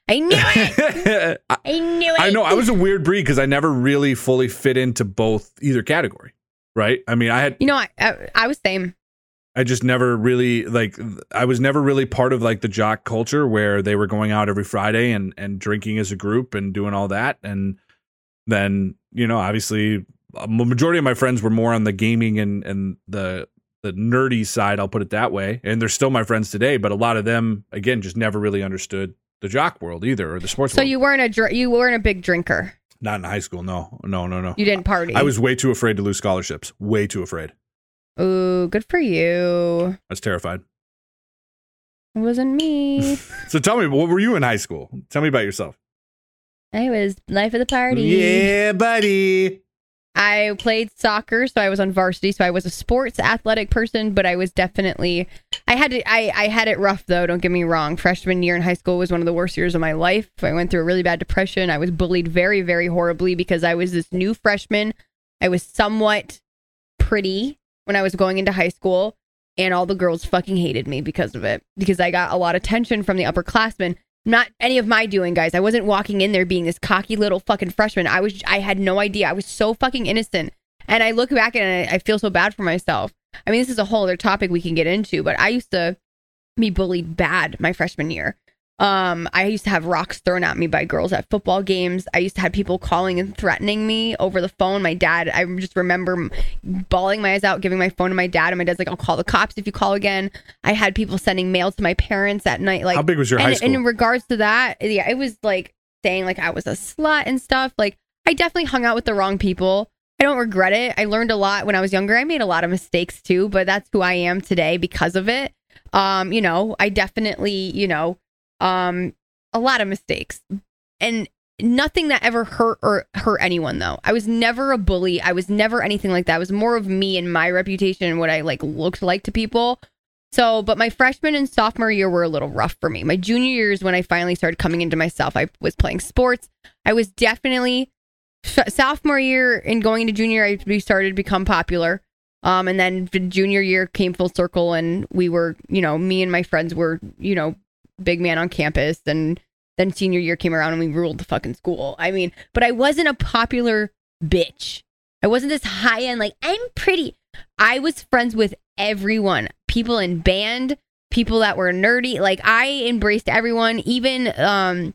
i knew it (laughs) I, i knew it I know I was a weird breed because I never really fully fit into both either category. Right? I mean, I had You know, I, I, I was same. I just never really like I was never really part of like the jock culture where they were going out every Friday and and drinking as a group and doing all that and then you know obviously a majority of my friends were more on the gaming and and the the nerdy side I'll put it that way and they're still my friends today but a lot of them again just never really understood the jock world either or the sports So world. you weren't a dr- you weren't a big drinker. not in high school no no no no You didn't party. I was way too afraid to lose scholarships way too afraid Ooh, good for you. I was terrified It wasn't me. (laughs) so tell me what were you in high school tell me about yourself I was life of the party. Yeah, buddy. I played soccer, so I was on varsity. So I was a sports athletic person, but I was definitely I had to I, I had it rough though, don't get me wrong. Freshman year in high school was one of the worst years of my life. I went through a really bad depression. I was bullied very, very horribly because I was this new freshman. I was somewhat pretty when I was going into high school, and all the girls fucking hated me because of it. Because I got a lot of attention from the upperclassmen. Not any of my doing, guys. I wasn't walking in there being this cocky little fucking freshman. I was I had no idea. I was so fucking innocent. And I look back and I, I feel so bad for myself. I mean, this is a whole other topic we can get into, but I used to be bullied bad my freshman year. Um, I used to have rocks thrown at me by girls at football games. I used to have people calling and threatening me over the phone. My dad, I just remember bawling my eyes out, giving my phone to my dad, and my dad's like, "I'll call the cops if you call again." I had people sending mail to my parents at night. Like, How big was your and, high school? And in regards to that, yeah, it was like saying like I was a slut and stuff. Like, I definitely hung out with the wrong people. I don't regret it. I learned a lot when I was younger. I made a lot of mistakes too, but that's who I am today because of it. Um, you know, I definitely, you know, um, a lot of mistakes and nothing that ever hurt or hurt anyone though. I was never a bully. I was never anything like that. It was more of me and my reputation and what I like looked like to people. So, but my freshman and sophomore year were a little rough for me. My junior year is when I finally started coming into myself. I was playing sports. I was definitely sophomore year and going into junior, I started to become popular. Um, and then the junior year came full circle, and we were, you know, me and my friends were, you know, big man on campus. And then senior year came around, and we ruled the fucking school. I mean, but I wasn't a popular bitch. I wasn't this high end like I'm pretty. I was friends with everyone, people in band, people that were nerdy. Like I embraced everyone, even um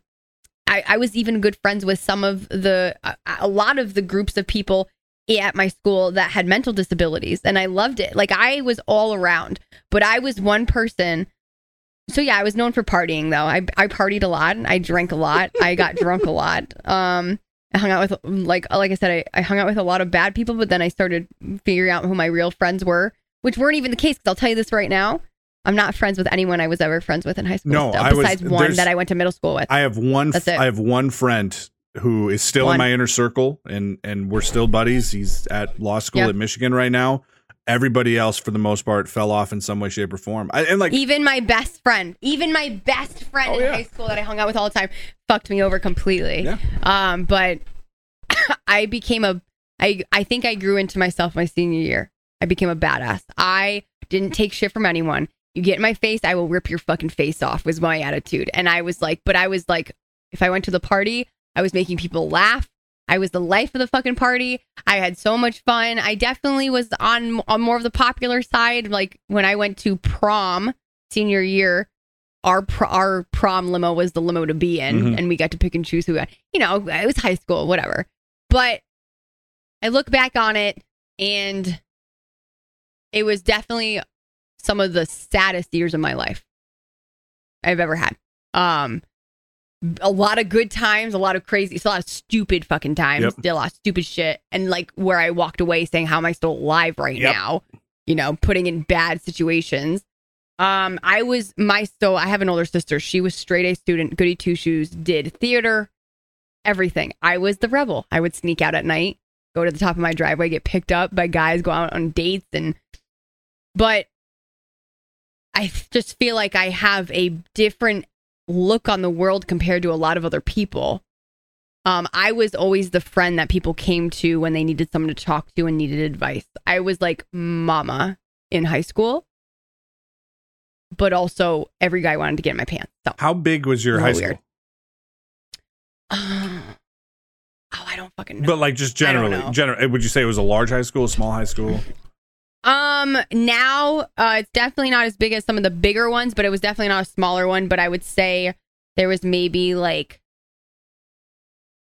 I, I was even good friends with some of the a, a lot of the groups of people at my school that had mental disabilities and I loved it. Like I was all around, but I was one person. So yeah, I was known for partying though. I I partied a lot. I drank a lot. I got (laughs) drunk a lot. Um I hung out with like like I said I, I hung out with a lot of bad people, but then I started figuring out who my real friends were, which weren't even the case cuz I'll tell you this right now. I'm not friends with anyone I was ever friends with in high school. No, still, I was- besides one that I went to middle school with. I have one. That's it. I have one friend who is still One. in my inner circle, and and we're still buddies. He's at law school Yeah. at Michigan right now. Everybody else, for the most part, fell off in some way, shape, or form. I, and like, even my best friend, even my best friend Oh, in yeah. high school that I hung out with all the time, fucked me over completely. Yeah. Um, but (laughs) I became a, I I think I grew into myself my senior year. I became a badass. I didn't take shit from anyone. You get in my face, I will rip your fucking face off. Was my attitude, and I was like, but I was like, if I went to the party, I was making people laugh. I was the life of the fucking party. I had so much fun. I definitely was on on more of the popular side. Like when I went to prom senior year, our pr- our prom limo was the limo to be in, Mhm. and we got to pick and choose who. Got. You know, it was high school, whatever. But I look back on it, and it was definitely some of the saddest years of my life I've ever had. Um, a lot of good times, a lot of crazy, it's a lot of stupid fucking times, Yep. did a lot of stupid shit, and like where I walked away saying, "How am I still alive right Yep. now?" You know, putting in bad situations. Um, I was my so I have an older sister. She was straight A student, goody two shoes, did theater, everything. I was the rebel. I would sneak out at night, go to the top of my driveway, get picked up by guys, go out on dates, and but I just feel like I have a different look on the world compared to a lot of other people. Um, I was always the friend that people came to when they needed someone to talk to and needed advice. I was like mama in high school, but also every guy wanted to get in my pants. So, how big was your high little school? weird. oh, I don't fucking know. But like, just generally, general. Would you say it was a large high school, a small high school? Um, now uh, it's definitely not as big as some of the bigger ones, but it was definitely not a smaller one. But I would say there was maybe like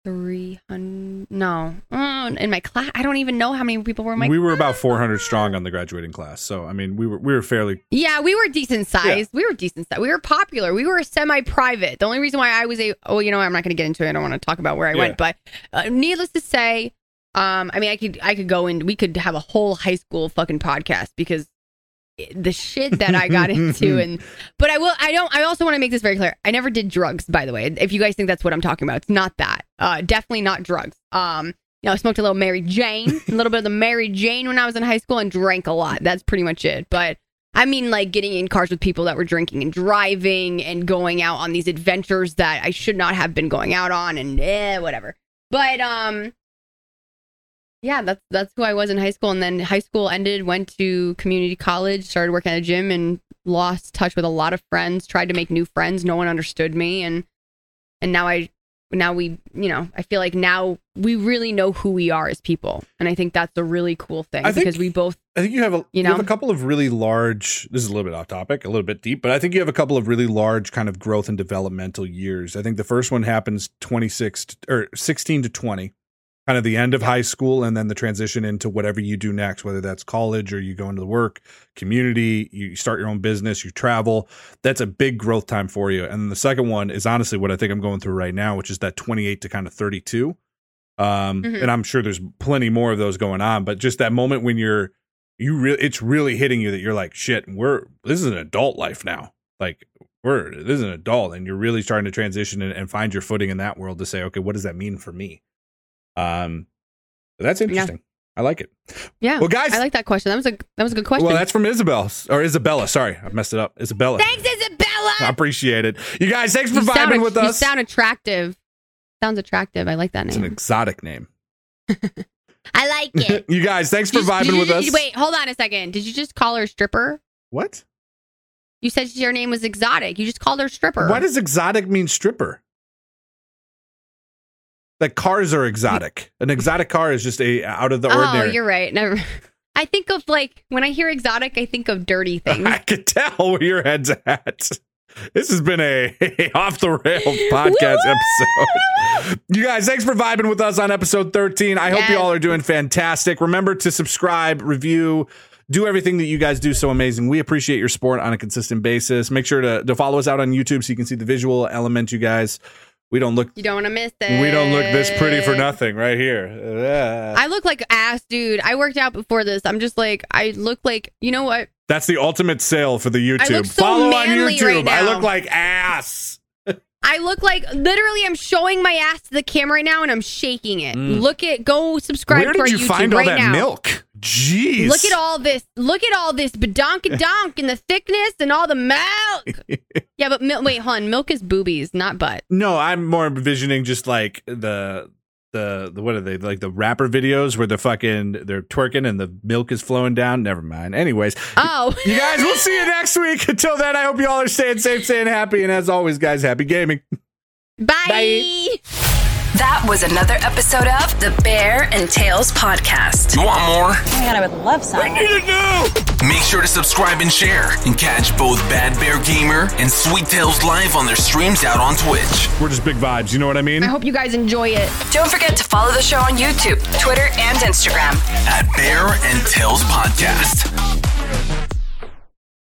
three hundred. No, uh, in my class, I don't even know how many people were in my. we were about 400 strong on the graduating class, so I mean, we were we were fairly. yeah, we were decent sized. We were decent sized. We were popular. We were semi private. The only reason why I was a oh, you know, I'm not going to get into it. I don't want to talk about where I Yeah. went, but uh, needless to say, um, I mean, I could I could go and we could have a whole high school fucking podcast because the shit that I got into (laughs) and but I will I don't I also want to make this very clear. I never did drugs by the way. If you guys think that's what I'm talking about, it's not that. Uh definitely not drugs. Um you know, I smoked a little Mary Jane, a little bit of the Mary Jane when I was in high school and drank a lot. That's pretty much it. But I mean like getting in cars with people that were drinking and driving and going out on these adventures that I should not have been going out on and eh, whatever. But um yeah, that's that's who I was in high school, and then high school ended. Went to community college, started working at a gym, and lost touch with a lot of friends. Tried to make new friends. No one understood me, and and now I now we you know I feel like now we really know who we are as people, and I think that's a really cool thing think- because we both I think you have a you, You have know? a couple of really large. This is a little bit off topic, a little bit deep, but I think you have a couple of really large kind of growth and developmental years. I think the first one happens 26 to, or 16 to 20, kind of the end of high school, and then the transition into whatever you do next, whether that's college or you go into the work community, you start your own business, you travel. That's a big growth time for you. And the second one is honestly what I think I'm going through right now, which is that 28 to kind of 32. Um, Mhm. and I'm sure there's plenty more of those going on, but just that moment when you're you really it's really hitting you that you're like shit we're this is an adult life now like we're this is an adult and you're really starting to transition and, and find your footing in that world to say okay what does that mean for me um that's interesting i like it Yeah. Well, guys- I like that question. That was a that was a good question. well that's from isabel or isabella sorry i messed it up isabella Thanks, Isabella. i appreciate it you guys thanks for You vibing sound, with you us sound attractive. Sounds attractive. I like that name. it's an exotic name (laughs) I like it. (laughs) you guys thanks for Did vibing did you with just- us Wait, hold on a second. Did you just call her stripper? what You said your name was exotic. You just called her stripper. why does exotic mean stripper like cars are exotic an exotic car is just a out of the oh, ordinary you're right. Never. I think of like when I hear exotic, I think of dirty (laughs) things. I could tell where your head's at. This has been a, off the rail (laughs) podcast episode. You guys, thanks for vibing with us on episode 13. I hope you all are doing fantastic. Remember to subscribe, review, do everything that you guys do so amazing. We appreciate your support on a consistent basis. Make sure to, to follow us out on YouTube so you can see the visual element, you guys. We don't look you don't want to miss it. we don't look this pretty for nothing right here. Yeah. I look like ass, dude. I worked out before this. I'm just like, I look like, you know what? That's the ultimate sale for the YouTube. look so Follow on YouTube. right I look like ass. I look like literally I'm showing my ass to the camera right now and I'm shaking it. Look at go subscribe Mm. Where to our you YouTube find all right that now. milk? Jeez. Look at all this. Look at all this badonkadonk (laughs) and the thickness and all the milk. (laughs) yeah, but mil- wait, hon, milk is boobies, not butt. No, I'm more envisioning just like the the the what are they like the rapper videos where the fucking they're twerking and the milk is flowing down. Never mind. Anyways, Oh, you guys, we'll see you next week. Until then, I hope you all are staying safe, staying happy, and as always, guys, happy gaming. bye. That was another episode of the Bear and Tails podcast. You want more? Oh my god, I would love some. Make sure to subscribe and share and catch both Bad Bear Gamer and Sweet Tails live on their streams out on Twitch. We're just big vibes. You know what I mean? I hope you guys enjoy it. Don't forget to follow the show on YouTube, Twitter, and Instagram. At Bear and Tails Podcast.